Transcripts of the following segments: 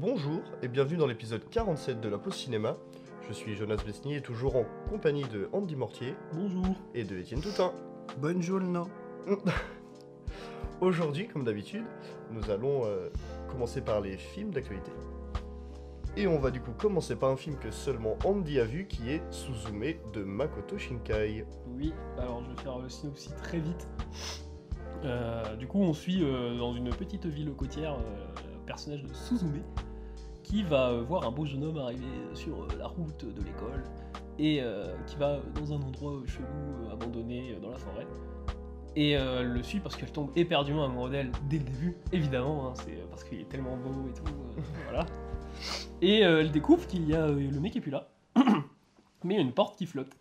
Bonjour et bienvenue dans l'épisode 47 de la pause cinéma. Je suis Jonas Besnier et toujours en compagnie de Andy Mortier Bonjour. et de Étienne Toutin. Bonjour, non. Aujourd'hui, comme d'habitude, nous allons euh, commencer par les films d'actualité. Et on va du coup commencer par un film que seulement Andy a vu qui est Suzume de Makoto Shinkai. Oui, alors je vais faire le synopsis très vite. Euh, du coup, on suit euh, dans une petite ville côtière le personnage de Suzume qui va euh, voir un beau jeune homme arriver sur euh, la route de l'école et euh, qui va dans un endroit chelou, abandonné dans la forêt. Et euh, le suit parce qu'elle tombe éperdument amoureuse d'elle dès le début, évidemment, hein, c'est parce qu'il est tellement beau et tout, euh, voilà. Et elle découvre qu'il y a le mec qui est plus là, mais il y a une porte qui flotte.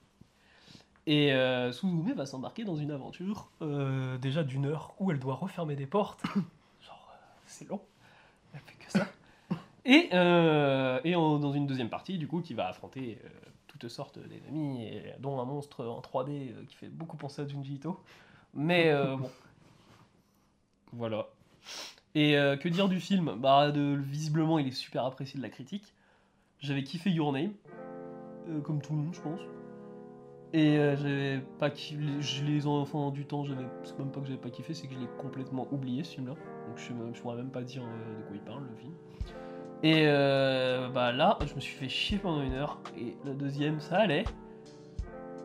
Et euh, Suzume va s'embarquer dans une aventure, déjà d'une heure, où elle doit refermer des portes. Genre, c'est long, elle fait que ça. Et, euh, et en- dans une deuxième partie, du coup, qui va affronter euh, toutes sortes d'ennemis, et- dont un monstre en 3D euh, qui fait beaucoup penser à Junji Ito. Mais euh, bon. Voilà. Et euh, que dire du film? Bah, de, visiblement, il est super apprécié de la critique. J'avais kiffé Your Name, euh, comme tout le monde, je pense. Et euh, j'avais pas kiffé, je les enfants du temps, j'avais, c'est même pas que j'avais pas kiffé, c'est que je l'ai complètement oublié ce film-là. Donc je, sais même- je pourrais même pas dire euh, de quoi il parle le film. Et euh, bah là, je me suis fait chier pendant une heure. Et la deuxième, ça allait.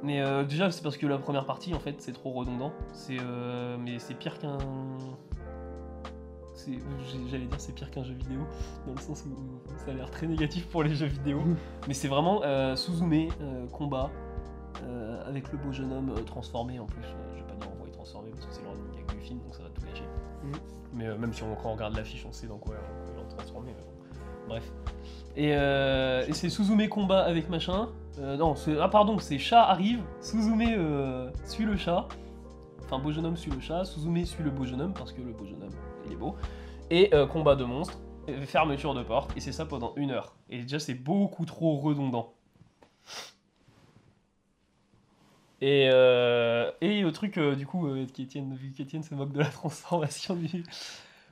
Mais euh, déjà, c'est parce que la première partie, en fait, c'est trop redondant. C'est, euh, mais c'est pire qu'un. c'est- J'allais dire c'est pire qu'un jeu vidéo, dans le sens où ça a l'air très négatif pour les jeux vidéo. mais c'est vraiment euh, Suzume, combat, avec le beau jeune homme transformé en plus. Je vais pas dire en quoi il est transformé parce que c'est le running gag du film, donc ça va tout gâcher. Mhm. Mais même si on, quand on regarde l'affiche, on sait dans quoi il est transformé. Bref. Et, euh, et c'est Suzume combat avec machin. Euh, non, ah pardon, c'est chat arrive. Suzume euh, suit le chat. Enfin, beau jeune homme suit le chat. Suzume suit le beau jeune homme parce que le beau jeune homme, il est beau. Et combat de monstres. et Fermeture de porte. Et c'est ça pendant une heure. Et déjà, c'est beaucoup trop redondant. Et, euh, et le truc, euh, du coup, euh, qu'Étienne, vu qu'Étienne se moque de la transformation du,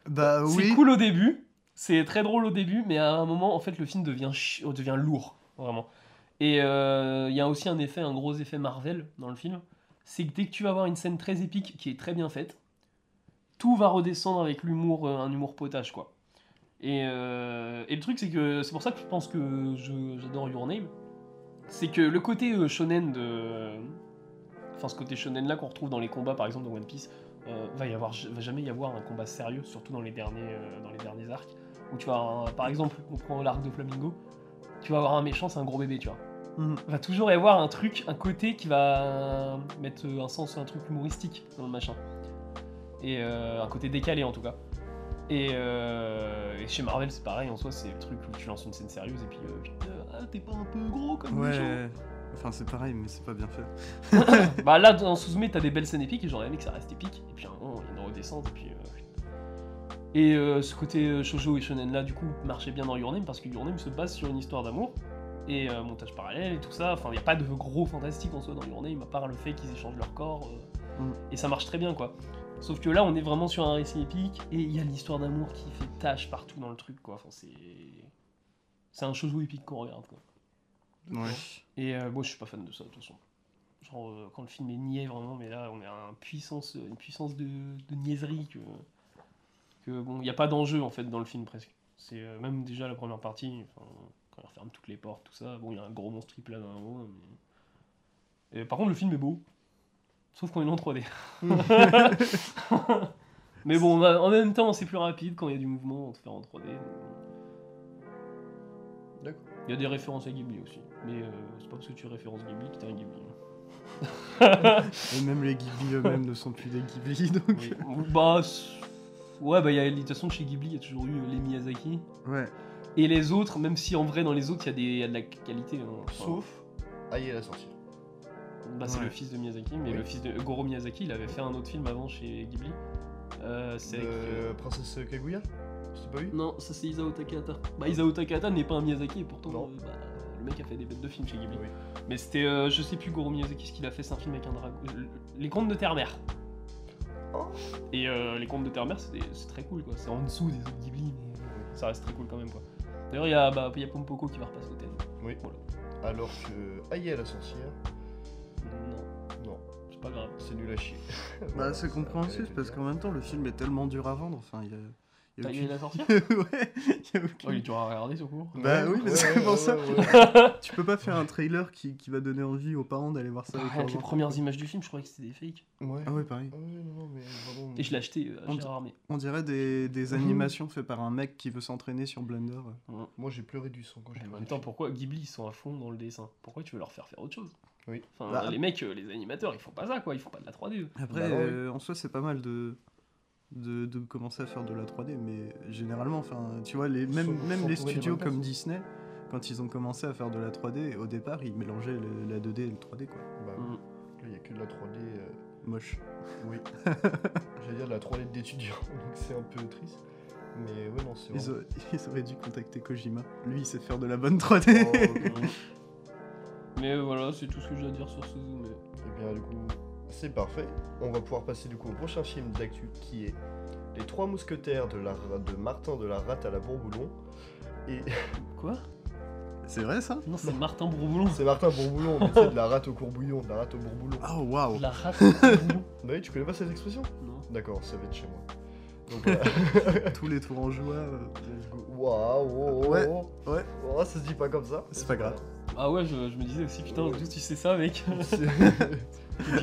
Bah oui. c'est cool au début, c'est très drôle au début, mais à un moment, en fait, le film devient, euh, devient lourd, vraiment. Et euh, il y a aussi un effet, un gros effet Marvel dans le film, c'est que dès que tu vas avoir une scène très épique qui est très bien faite, tout va redescendre avec l'humour, euh, un humour potage, quoi. Et, euh, et le truc, c'est que c'est pour ça que je pense que j'adore Your Name, c'est que le côté shonen de, enfin ce côté shonen là qu'on retrouve dans les combats, par exemple dans One Piece, va y avoir, va jamais y avoir un combat sérieux, surtout dans les derniers, dans les derniers arcs, où tu vas, avoir un- par exemple, on prend l'arc de Flamingo, tu vas avoir un méchant, c'est un gros bébé, tu vois. Mhm. Va toujours y avoir un truc, un côté qui va mettre un sens, un truc humoristique dans le machin, et euh, un côté décalé en tout cas. Et, euh, et chez Marvel, c'est pareil, en soi, c'est le truc où tu lances une scène sérieuse et puis euh, putain, ah, t'es pas un peu gros comme méchant Ouais. Enfin, c'est pareil, mais c'est pas bien fait. bah là dans Suzume t'as des belles scènes épiques et j'aurais aimé que ça reste épique et puis à un moment il y a une redescente et puis euh. Et euh, ce côté euh, shoujo et shonen là du coup marchait bien dans Your Name parce que Your Name se base sur une histoire d'amour et euh, montage parallèle et tout ça enfin il n'y a pas de gros fantastique en soi dans Your Name à part le fait qu'ils échangent leur corps euh, Mm. et ça marche très bien quoi sauf que là on est vraiment sur un récit épique et il y a l'histoire d'amour qui fait tâche partout dans le truc quoi enfin c'est c'est un shoujo épique qu'on regarde quoi Ouais. et euh, moi, je suis pas fan de ça, de toute façon. Genre, euh, quand le film est niais, vraiment, mais là, on est à un puissance, une puissance de, de niaiserie que. Que bon, il n'y a pas d'enjeu, en fait, dans le film, presque. C'est euh, même déjà la première partie, quand il referme toutes les portes, tout ça. Bon, il y a un gros monstre triple là dans un moment, mais. Et, par contre, le film est beau. Sauf il est en 3D. mais bon, bah, en même temps, c'est plus rapide quand il y a du mouvement, on te fait en 3D. D'accord. Il y a des références à Ghibli aussi. Mais euh, c'est pas parce que tu références Ghibli que t'es un Ghibli. Et même les Ghibli eux-mêmes ne sont plus des Ghibli, donc. Oui. bah. Ouais, bah, il y a, de toute façon, chez Ghibli, il y a toujours eu les Miyazaki. Ouais. Et les autres, même si en vrai, dans les autres, il y, a des- il y a de la qualité. hein. Enfin, Sauf Aïe à la sorcière. Bah, c'est Ouais. le fils de Miyazaki, mais Oui. le fils de Goro Miyazaki, il avait fait un autre film avant chez Ghibli. Euh, c'est avec, euh, De Princesse Kaguya? Je t'ai pas eu Non, ça c'est Isao Takahata. Bah, Isao Takahata n'est pas un Miyazaki et pourtant, Non. euh, bah, le mec a fait des bêtes de films chez Ghibli. Oui. Mais c'était, euh, je sais plus, Goro Miyazaki, ce qu'il a fait, c'est un film avec un dragon. Le- Les contes de Terre-Mère. Oh. Et euh, les contes de Terre-Mère, c'est très cool quoi. C'est en dessous des autres Ghibli, mais euh, ça reste très cool quand même quoi. D'ailleurs, il y a, bah, il y a Pompoko qui va repasser au thème. Oui. Voilà. Alors que Aïe la sorcière, Non, non, c'est pas grave. c'est nul à chier. Bah, Voilà, c'est compréhensif parce qu'en même temps, le film est tellement dur à vendre. Enfin, il y a. il y a T'as aucune- la sorcière ouais, il y a aucune- Oh, il est dur à regarder ce cours. Bah oui, mais Ouais, c'est ouais, pour ouais, ça. ouais, ouais. Tu peux pas faire un trailer qui, qui va donner envie aux parents d'aller voir ça avec Avec leurs les enfants. premières images du film, je croyais que c'était des fakes. Ouais. Ah ouais, pareil. Ah ouais, non, non, mais vraiment. Et je l'ai acheté euh, à On Gérard. On dirait des, des animations faites par un mec qui veut s'entraîner sur Blender. Moi j'ai pleuré du sang quand j'ai En vu même temps, pourquoi Ghibli ils sont à fond dans le dessin? Pourquoi tu veux leur faire faire autre chose? Oui. Enfin, Bah, les mecs, euh, les animateurs, ils font pas ça quoi, ils font pas de la 3D. eux. Après, Bah oui. euh, en soi, c'est pas mal de, de, de commencer à faire de la 3D, mais généralement, enfin, tu vois, les, même, même les studios comme. Disney, quand ils ont commencé à faire de la 3D, au départ, ils mélangeaient le- la 2D et le 3D, quoi. Bah, Mm. Là il y a que de la 3D. euh, Moche. Oui. J'allais dire de la 3D d'étudiants, donc c'est un peu triste. Mais ouais, non, c'est Ils, vraiment. ils auraient dû contacter Kojima. Lui, il sait faire de la bonne 3D. Oh, ok. Mais voilà, c'est tout ce que j'ai à dire sur Suzume. Et bien, du coup, c'est parfait. On va pouvoir passer du coup au prochain film d'actu qui est Les Trois Mousquetaires de, la, de Martin de la Rate à la Bourboulon. Et Quoi? C'est vrai, ça? Non, c'est Martin Bourboulon. c'est Martin Bourboulon, mais c'est de la rate au courbouillon, de la rate au bourboulon. Oh, waouh La race Bourboulon. Bah oui, tu connais pas cette expression? Non. D'accord, ça va être chez moi. Donc voilà. Tous les tours en joie. euh, Let's go. Waouh, oh, oh, Ouais, oh. ouais. Oh, ça se dit pas comme ça. C'est pas grave. Ah ouais, je, je me disais aussi, putain, d'où tu sais ça, mec?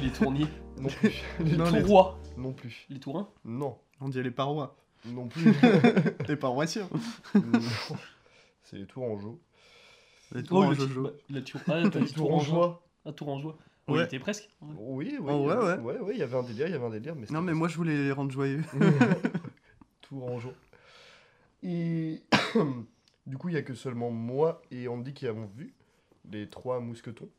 Les tourniers. non plus. Les Non, les- tourrois. Non plus. Les tourins Non. On dit les parois. Non plus. Les paroissiens. Non. C'est les Tourangeaux. Les tours en Jojo. bah, La tour... Ah, t'as Les Tourangeois. Ah, Tourangeois. Ouais. Ouais, il était presque. Oui, oui. Oh, ouais, euh, ouais. Ouais, ouais, il y avait un délire, il y avait un délire. Mais Non, mais moi, je voulais les rendre joyeux. Tourangeau. Et du coup, il y a que seulement moi et Andy qui avons vu les trois mousquetons.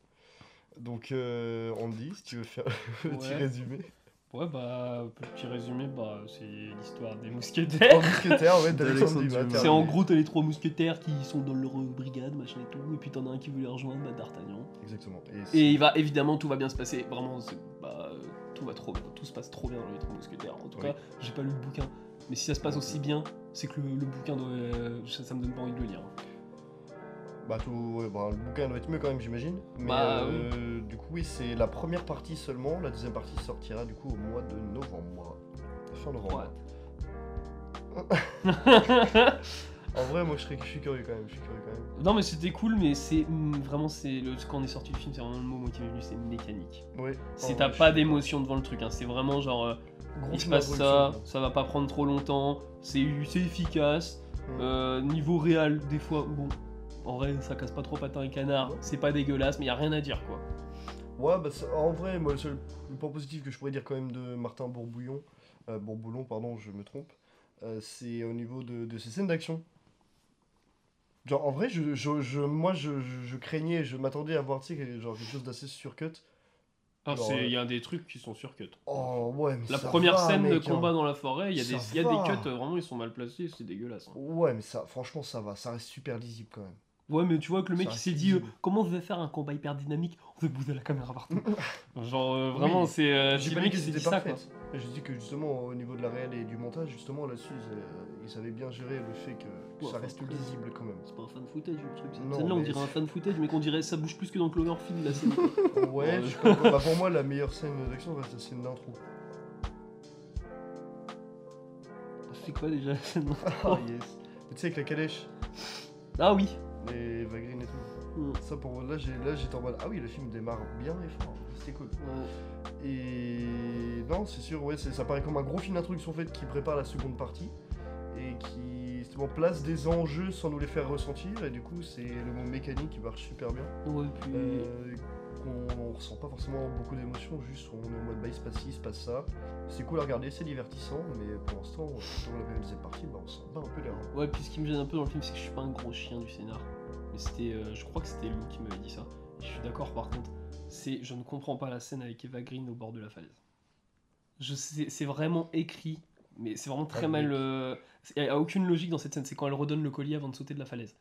Donc, euh, Andy, si tu veux faire le petit Ouais. résumé. Ouais, bah, petit résumé, bah, c'est l'histoire des Trois mousquetaires. mousquetaires, ouais. C'est en gros, t'as les trois mousquetaires qui sont dans leur brigade, machin et tout, et puis t'en as un qui veut les rejoindre, bah, D'Artagnan. Exactement. Et, il va, évidemment, tout va bien se passer. Vraiment, bah, tout va trop bien. Tout se passe trop bien dans les trois mousquetaires. En tout Oui. cas, j'ai pas lu le bouquin. Mais si ça se passe aussi bien, c'est que le, le bouquin doit. euh, ça, ça me donne pas envie de le lire. Bah, tout, ouais, bah, le bouquin doit être mieux quand même, j'imagine. Mais Bah, euh, du coup, oui, c'est la première partie seulement. La deuxième partie sortira du coup au mois de novembre. Fin novembre. En vrai, moi, je, serais, je suis curieux quand même. Je suis curieux quand même. non, mais c'était cool, mais c'est hum, vraiment. c'est le, Quand on est sorti du film, c'est vraiment le mot moi, qui m'est venu c'est mécanique. Ouais. Si en t'as pas d'émotion devant le truc, hein, c'est vraiment genre. euh, il se passe ça, ça va pas prendre trop longtemps, c'est c'est efficace. Mm. Euh, niveau réel, des fois, bon, en vrai, ça casse pas trop patin et canard, Ouais. c'est pas dégueulasse, mais y a rien à dire quoi. Ouais, bah, ça- en vrai, moi, le seul le point positif que je pourrais dire quand même de Martin Bourbouillon, euh, Bourboulon, pardon, je me trompe, euh, c'est au niveau de, de ses scènes d'action. Genre, en vrai, je, je, je- moi, je, je, craignais, je m'attendais à voir, tu sais, quelque- genre quelque chose d'assez surcut. Ah, euh, il y a des trucs qui sont surcut. Oh, ouais, mais La ça première va, scène de hein. combat dans la forêt, il y a, des, y a des cuts, euh, vraiment, ils sont mal placés, c'est dégueulasse. hein. Ouais, mais ça, franchement, ça va, ça reste super lisible quand même. Ouais, mais tu vois que le mec il s'est dit euh, comment on va faire un combat hyper dynamique? On fait bouger la caméra partout. Genre, euh, vraiment, Oui. c'est. euh, J'ai pas dit s'est étaient dit ça quoi. J'ai dit que justement, au niveau de la réelle et du montage, justement, là-dessus, ils, euh, ils savaient bien gérer le fait que, que Ouais, ça reste après- lisible quand même. C'est pas un fan footage le truc. Cette Non, scène-là, on mais dirait un fan footage, mais qu'on dirait ça bouge plus que dans Cloverfield la scène. Ouais, Ouais. je sais pas. Bah, pour moi, la meilleure scène d'action reste la scène d'intro. c'est quoi déjà la scène Ah, yes. Mais Tu sais, avec la calèche, Ah oui les vagrines et tout. Mm. Ça, pour là, j'ai- là, j'étais en mode, ah oui, le film démarre bien et fort. C'était cool. Ouais. Et non, c'est sûr, ouais, c'est- ça paraît comme un gros film d'introduction fait qui prépare la seconde partie et qui justement place des enjeux sans nous les faire ressentir. Et du coup, c'est le mot mécanique qui marche super bien. Ouais, puis. Euh, on ressent pas forcément beaucoup d'émotions, juste on est en mode bah il se passe ci, il se passe ça. C'est cool à regarder, c'est divertissant, mais pour l'instant, avait la deuxième partie, bah, on s'en bat un peu les reins. Ouais, puis ce qui me gêne un peu dans le film, c'est que je suis pas un gros chien du scénar. Mais c'était. euh, je crois que c'était Lou qui m'avait dit ça. Je suis d'accord par contre. C'est. Je ne comprends pas la scène avec Eva Green au bord de la falaise. Je sais, c'est vraiment écrit, mais c'est vraiment très Ah, mal. euh, Il n'y a aucune logique dans cette scène. C'est quand elle redonne le collier avant de sauter de la falaise.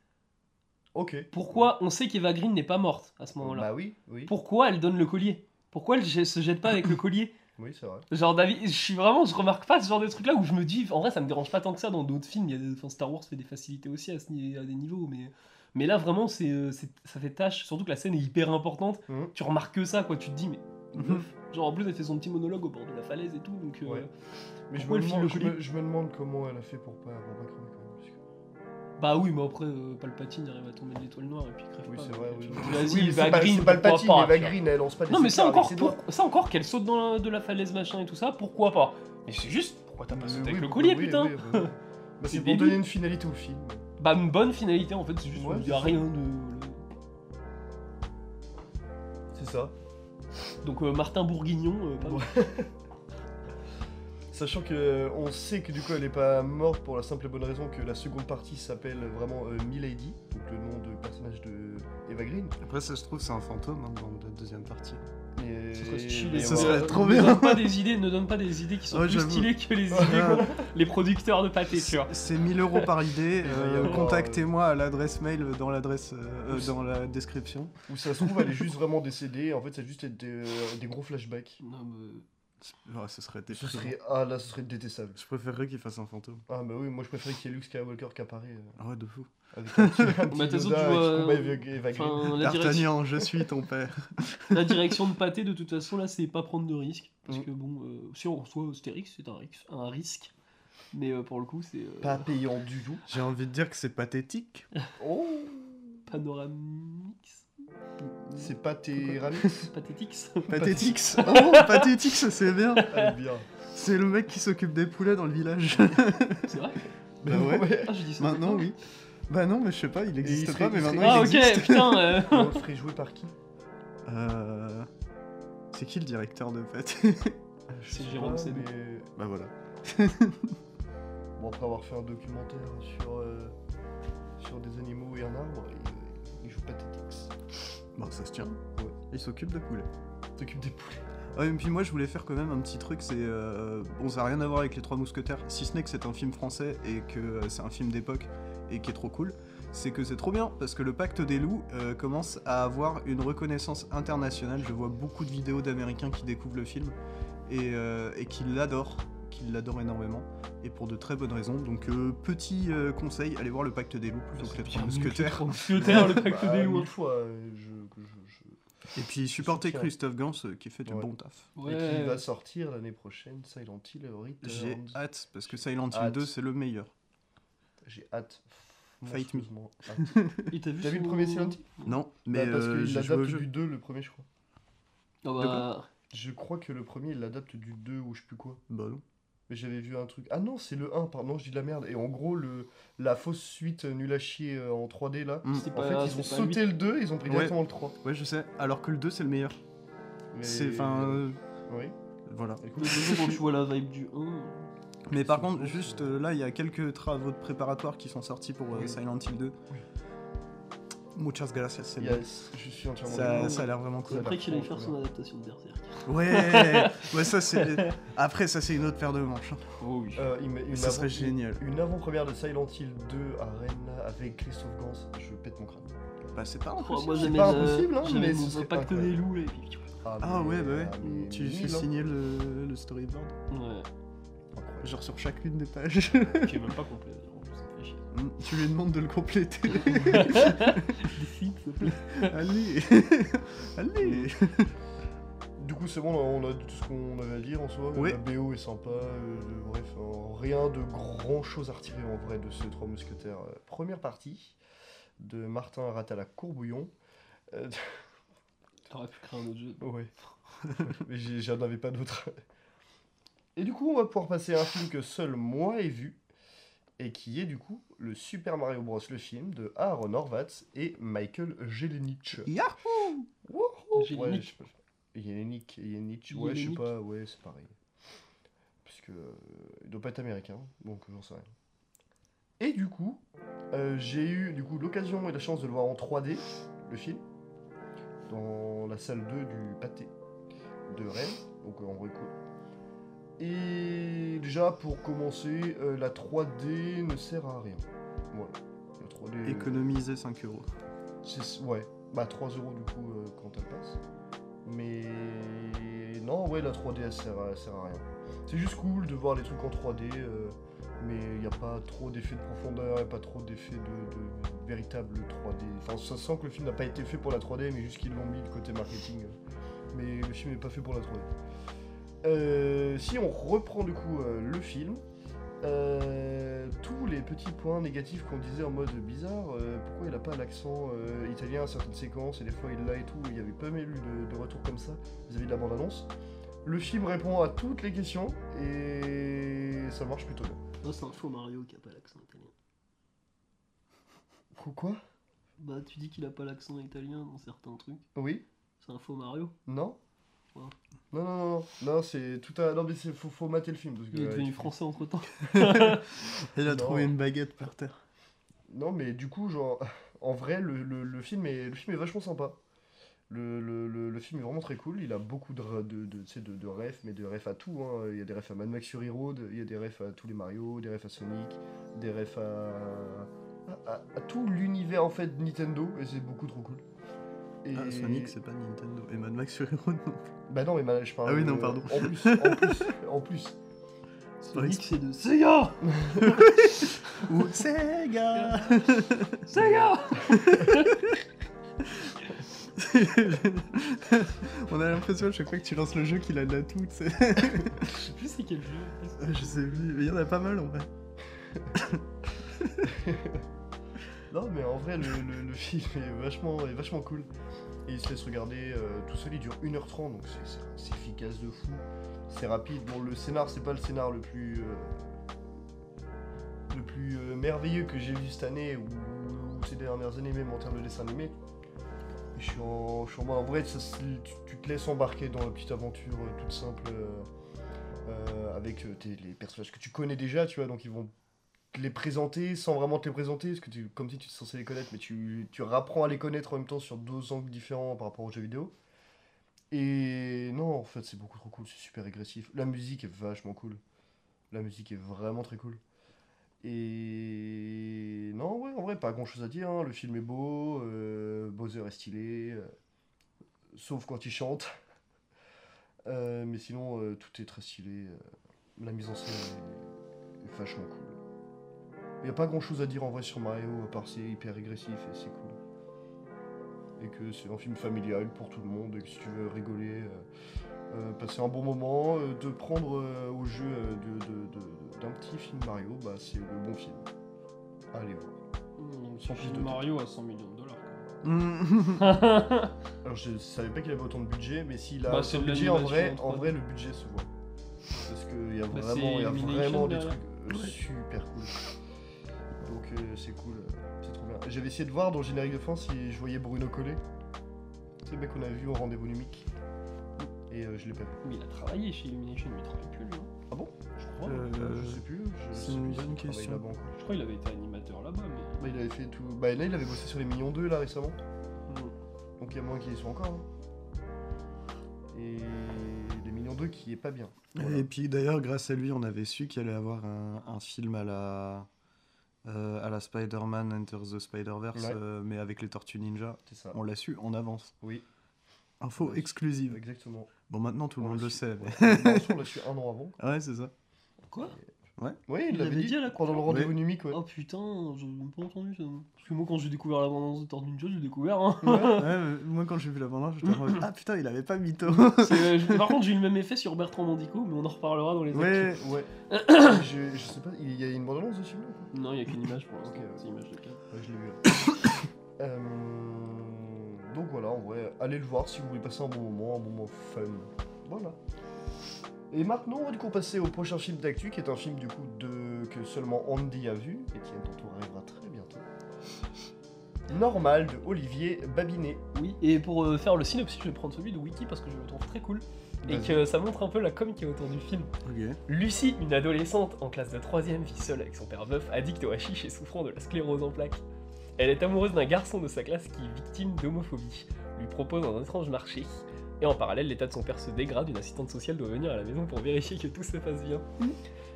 Ok. Pourquoi on sait qu'Eva Green n'est pas morte à ce moment-là Bah oui, oui. Pourquoi elle donne le collier? Pourquoi elle se jette pas avec le collier? Oui, c'est vrai. Genre, David, je suis vraiment, je remarque pas ce genre de truc là où je me dis, en vrai, ça me dérange pas tant que ça dans d'autres films. Il y a des- enfin, Star Wars fait des facilités aussi à, ce ni- à des niveaux, mais, mais là, vraiment, c'est, euh, c'est- ça fait tâche. Surtout que la scène est hyper importante. Mhm. Tu remarques que ça, quoi. Tu te dis, mais. Meuf. Genre, en plus, elle fait son petit monologue au bord de la falaise et tout, donc. euh, Ouais. Mais je Pourquoi me, demande, le je, me, je me demande comment elle a fait pour pas, pour pas crever Bah oui, mais après, euh, Palpatine arrive à tomber de l'étoile noire et puis il crève Oui, pas. c'est vrai. tu Oui. Vas-y, Oui, c'est pas, Green, c'est. Green, elle lance pas des Non, mais ça encore, ses doigts. pour- ça encore qu'elle saute dans la- de la falaise machin et tout ça, pourquoi pas? Mais c'est juste, pourquoi t'as pas Mais sauté oui, avec le collier, putain oui, oui. Bah, C'est C'est pour donner une finalité au film. Bah, une bonne finalité en fait, c'est juste Ouais, qu'il y a rien de. C'est ça. Donc, euh, Martin Bourguignon, euh, pas Ouais. Sachant que euh, on sait que du coup elle est pas morte pour la simple et bonne raison que la seconde partie s'appelle vraiment euh, Milady, donc le nom de personnage de Eva Green. Après, ça se trouve, c'est un fantôme hein, dans la deuxième partie. Et, Ce serait stylé. et Ce serait trop ne bien. Donne pas des idées, ne donne pas des idées qui sont Ouais, plus stylées que les idées qu'ont les producteurs de pâté, tu vois. C'est 1000 euros par idée. Euh, Contactez-moi à l'adresse mail dans l'adresse euh, dans la description. Où ça se trouve elle est juste vraiment décédée, en fait ça a juste été des, des gros flashbacks. Non, mais- Ouais, ce serait Ce déprimant. serait, ah là ce serait détestable. Je préférerais qu'il fasse un fantôme. Ah bah oui, moi je préférais qu'il y ait Luke Skywalker qui apparaît euh, Ah ouais, de fou. avec un petit, un petit Bah, Yoda combat euh, Eva Eva Green. Enfin, la direction, D'Artagnan, je suis ton père. la direction de pâté, de toute façon, là, c'est pas prendre de risques. Parce Mm. que bon, euh, si on reçoit Astérix, c'est un, risque- un risque. Mais euh, pour le coup, c'est euh, Pas payant du tout. J'ai envie de dire que c'est pathétique. Oh Panoramix. C'est ramis Pathétix. Pathétix. Oh, pathétix, c'est bien. Ah bien. C'est le mec qui s'occupe des poulets dans le village. c'est vrai Bah ouais. Ah, je dis ça. Maintenant, oui. Bah non, mais je sais pas, il il existe serait- pas, mais il serait- maintenant temps. Ah, il ok, existe. putain. euh, On le ferait jouer par qui? Euh... C'est qui le directeur de Je C'est Jérôme Sédou. mais- Bah voilà. Bon, après avoir fait un documentaire sur, euh, sur des animaux et un arbre, il, il joue Pathétix. Bah ça se tient. Ouais. Il s'occupe de poulets. T'occupes des poulets. Ah, et puis moi je voulais faire quand même un petit truc, c'est... euh, Bon ça n'a rien à voir avec les Trois Mousquetaires, si ce n'est que c'est un film français et que euh, c'est un film d'époque et qui est trop cool, c'est que c'est trop bien parce que le Pacte des loups euh, commence à avoir une reconnaissance internationale. Je vois beaucoup de vidéos d'Américains qui découvrent le film et, euh, et qui l'adorent, qui l'adorent énormément et pour de très bonnes raisons. Donc euh, petit euh, conseil, allez voir le Pacte des loups plutôt que les Trois Mousquetaires. Le pacte Bah, des loups. mille fois, euh, je, que je, je- Et puis supportez soutiens. Christophe Gans euh, qui fait du Ouais. bon taf. Et qui Ouais. va sortir l'année prochaine, Silent Hill J'ai Returns. hâte parce que Silent Hill Hâte. 2 c'est le meilleur. J'ai hâte. Fight me. monstrueusement hâte. Et t'as vu, T'as vu le son- premier Silent Hill? Non, mais Bah, parce euh, qu'il j'ai joué au l'adapte jeu. du 2, le premier, je crois. Ah bah, Je crois que le premier, il l'adapte du 2 ou je sais plus quoi. Bah non. Mais j'avais vu un truc. Ah non, c'est le 1, pardon, je dis de la merde. Et en gros, le, la fausse suite euh, nulle à chier euh, en 3D là. Mm. En pas- fait, ils ont sauté le 2, ils ont pris Ouais. directement le 3. Ouais, je sais. Alors que le 2 c'est le meilleur. Mais- C'est enfin euh, Oui. voilà. Écoute, quand tu vois la vibe du 1. Mais par contre, juste euh, là, il y a quelques travaux de préparatoires qui sont sortis pour euh, Oui. Silent Hill 2. Oui. Muchas gracias, c'est bien. yes, je suis entièrement Ça, ça a l'air vraiment cool. Après qu'il aille faire son adaptation de Berserk. Ouais, ouais, ça c'est. Après, ça c'est une autre paire de manches. hein. Oh oui. Euh, une, Ça serait génial. une avant-première de Silent Hill 2 à Rennes avec Christophe Gans, je pète mon crâne. Bah, c'est pas Oh, impossible. moi c'est pas le- impossible, hein, mais mon ce serait pacte incroyable. des loups et puis Ah ouais, bah ouais. ah, mais Tu mille, fais hein. signer le, le storyboard. Ouais. Genre sur chacune des pages. Qui est même pas complet tu lui demandes de le compléter. S'il te plaît. Allez Allez Du coup, c'est bon, on a tout ce qu'on avait à dire en soi. Oui. La BO est sympa, euh, bref, euh, rien de grand chose à retirer en vrai de ces trois mousquetaires. Euh, première partie de Martin Ratala Courbouillon. Euh, T'aurais pu créer un autre jeu. ouais, mais j'en avais pas d'autres. Et du coup, on va pouvoir passer à un film que seul moi ai vu, et qui est du coup le Super Mario Bros. le film de Aaron Horvath et Michael Jelenic. Yahoo Wouhou Jelenic. Ouais, je sais pas. Jelenic, Jelenic, ouais, je sais pas, ouais, c'est pareil. Parce que euh, il doit pas être américain, donc j'en sais rien. Et du coup, euh, j'ai eu du coup l'occasion et la chance de le voir en 3D, le film, dans la salle 2 du pâté de Rennes, donc en. Et déjà, pour commencer, euh, la 3D ne sert à rien. Voilà. La 3D. Économiser 5 euros. C'est- Ouais, bah 3 euros du coup euh, quand elle passe. Mais non, ouais, la 3D elle sert, à- elle sert à rien. C'est juste cool de voir les trucs en 3D, euh, mais il n'y a pas trop d'effet de profondeur, a pas trop d'effet de, de véritable 3D. Enfin, ça sent que le film n'a pas été fait pour la 3D, mais juste qu'ils l'ont mis de côté marketing. Mais le film n'est pas fait pour la 3D. Euh, si on reprend du coup euh, le film, euh, tous les petits points négatifs qu'on disait en mode bizarre, pourquoi il n'a pas l'accent italien à certaines séquences et des fois il l'a et tout, il n'y avait pas eu de, de retour comme ça vis-à-vis de la bande-annonce. Le film répond à toutes les questions et ça marche plutôt bien. Non, c'est un faux Mario qui a pas l'accent italien. Quoi? Bah, tu dis qu'il a pas l'accent italien dans certains trucs. Oui C'est un faux Mario. Non Ouais. Non, non, non, non, c'est tout à. Non, mais c'est faut, faut mater le film. Parce que, Il est euh, devenu français entre temps. Il a Non. trouvé une baguette par terre. Non, mais du coup, genre, en vrai, le, le- le film, est, le film est vachement sympa. Le, le- le- le film est vraiment très cool. Il a beaucoup de, de, de, tu sais, de, de refs, mais de refs à tout. hein. Il y a des refs à Mad Max Fury Road, il y a des refs à tous les Mario, des refs à Sonic, des refs à, à, à tout l'univers en fait de Nintendo, et c'est beaucoup trop cool. Et... Ah, Sonic, c'est pas Nintendo. Et Mad Max Fury Road non plus. Bah non, mais ma- je parle. Ah oui, non, de- pardon. En plus, en plus, en plus. Sonic, c'est de Sega Ou Sega Sega On a l'impression à chaque fois que tu lances le jeu qu'il a de la tout, tu sais. Je sais plus c'est quel jeu. Je sais plus, mais il y en a pas mal en vrai. Non, mais en vrai, le, film est vachement, cool. Et il se laisse regarder euh, tout seul, il dure 1h30, donc c'est- efficace de fou. C'est rapide. Bon, le scénar, c'est pas le scénar le plus. euh, le plus euh, merveilleux que j'ai vu cette année, ou, ces dernières années, même en termes de dessin animé. Je suis en, je suis en en vrai, tu, te laisses embarquer dans la petite aventure toute simple. avec les personnages que tu connais déjà, tu vois, donc ils vont les présenter sans vraiment te les présenter, parce que tu, comme si tu es censé les connaître, mais tu, tu rapprends à les connaître en même temps sur deux angles différents par rapport aux jeux vidéo. Et non, en fait, c'est beaucoup trop cool, c'est super agressif. La musique est vachement cool. La musique est vraiment très cool. Et non, ouais, en vrai, pas grand chose à dire. hein. Le film est beau, euh, Bowser est stylé, euh, sauf quand il chante. Euh, mais sinon, tout est très stylé. la mise en scène est vachement cool. Il n'y a pas grand chose à dire en vrai sur Mario, à part c'est hyper régressif et c'est cool. Et que c'est un film familial pour tout le monde, et que si tu veux rigoler, euh, euh, passer un bon moment, euh, de prendre euh, au jeu d'un petit film Mario, bah c'est le bon film. Allez voir. Son prise film de Mario à 100 millions de dollars. Alors je savais pas qu'il avait autant de budget, mais s'il a Bah, de de budget, en vrai, en en 3D. vrai le budget se voit. Parce qu'il y a Bah, vraiment, y a vraiment des trucs super cool. Donc euh, c'est cool, euh, c'est trop bien. J'avais essayé de voir dans le générique de fin si je voyais Bruno Collet. C'est le mec qu'on a vu au rendez-vous numique. Et euh, je l'ai pas vu. Mais il a travaillé chez Illumination, mais il travaille plus lui. hein. Ah bon? Je crois. Euh, Euh, je sais plus. Je c'est sais une plus s'il bonne travaille question. là-bas encore. Je crois qu'il avait été animateur là-bas, mais. Bah, il avait fait tout. Bah là il avait bossé sur les Millions 2 là récemment. Hmm. Donc il y a moins qui y sont encore. hein. Et les Millions 2 qui est pas bien. Voilà. Et puis d'ailleurs, grâce à lui, on avait su qu'il allait avoir un, un film à la, euh, à la Spider-Man Enter the Spider-Verse, Ouais. euh, mais avec les Tortues Ninja. Ça. On l'a su en avance. Oui, Info exclusive. exactement. Bon, maintenant tout le On monde le sait. ouais. mais- on l'a su un an avant. Ouais, c'est ça. Quoi? Oui, il l'avait dit, dit à la pendant le rendez-vous numique, ouais. Oh putain, j'ai même pas entendu ça. Parce que moi, quand j'ai découvert l'abondance de Tortue Ninja, j'ai découvert. Hein. Ouais, mais moi quand j'ai vu la bande j'étais en mode Ah putain, il avait pas mytho euh, je- Par contre, j'ai eu le même effet sur Bertrand Mandico, mais on en reparlera dans les Ouais, actus. Ouais. je, je sais pas, il y a une bande-annonce de ce film-là ou pas? Non, il y a qu'une image pour l'instant. Ok, ouais. C'est l'image de Ken. Ouais, je l'ai vu. Euh, donc voilà, en vrai, allez le voir si vous voulez passer un bon moment, un bon moment fun. Voilà. Et maintenant, on va du coup passer au prochain film d'actu, qui est un film du coup de que seulement Andy a vu, et tiens, ton tour arrivera très bientôt. Normal de Olivier Babinet. Oui, et pour euh, faire le synopsis, je vais prendre celui de Wiki parce que je le trouve très cool. Et que ça montre un peu la com qui est autour du film. Ok. Lucie, une adolescente en classe de 3ème, vit seule avec son père veuf, addict au hashish et souffrant de la sclérose en plaques. Elle est amoureuse d'un garçon de sa classe qui est victime d'homophobie, lui propose un étrange marché, et en parallèle, l'état de son père se dégrade, une assistante sociale doit venir à la maison pour vérifier que tout se passe bien.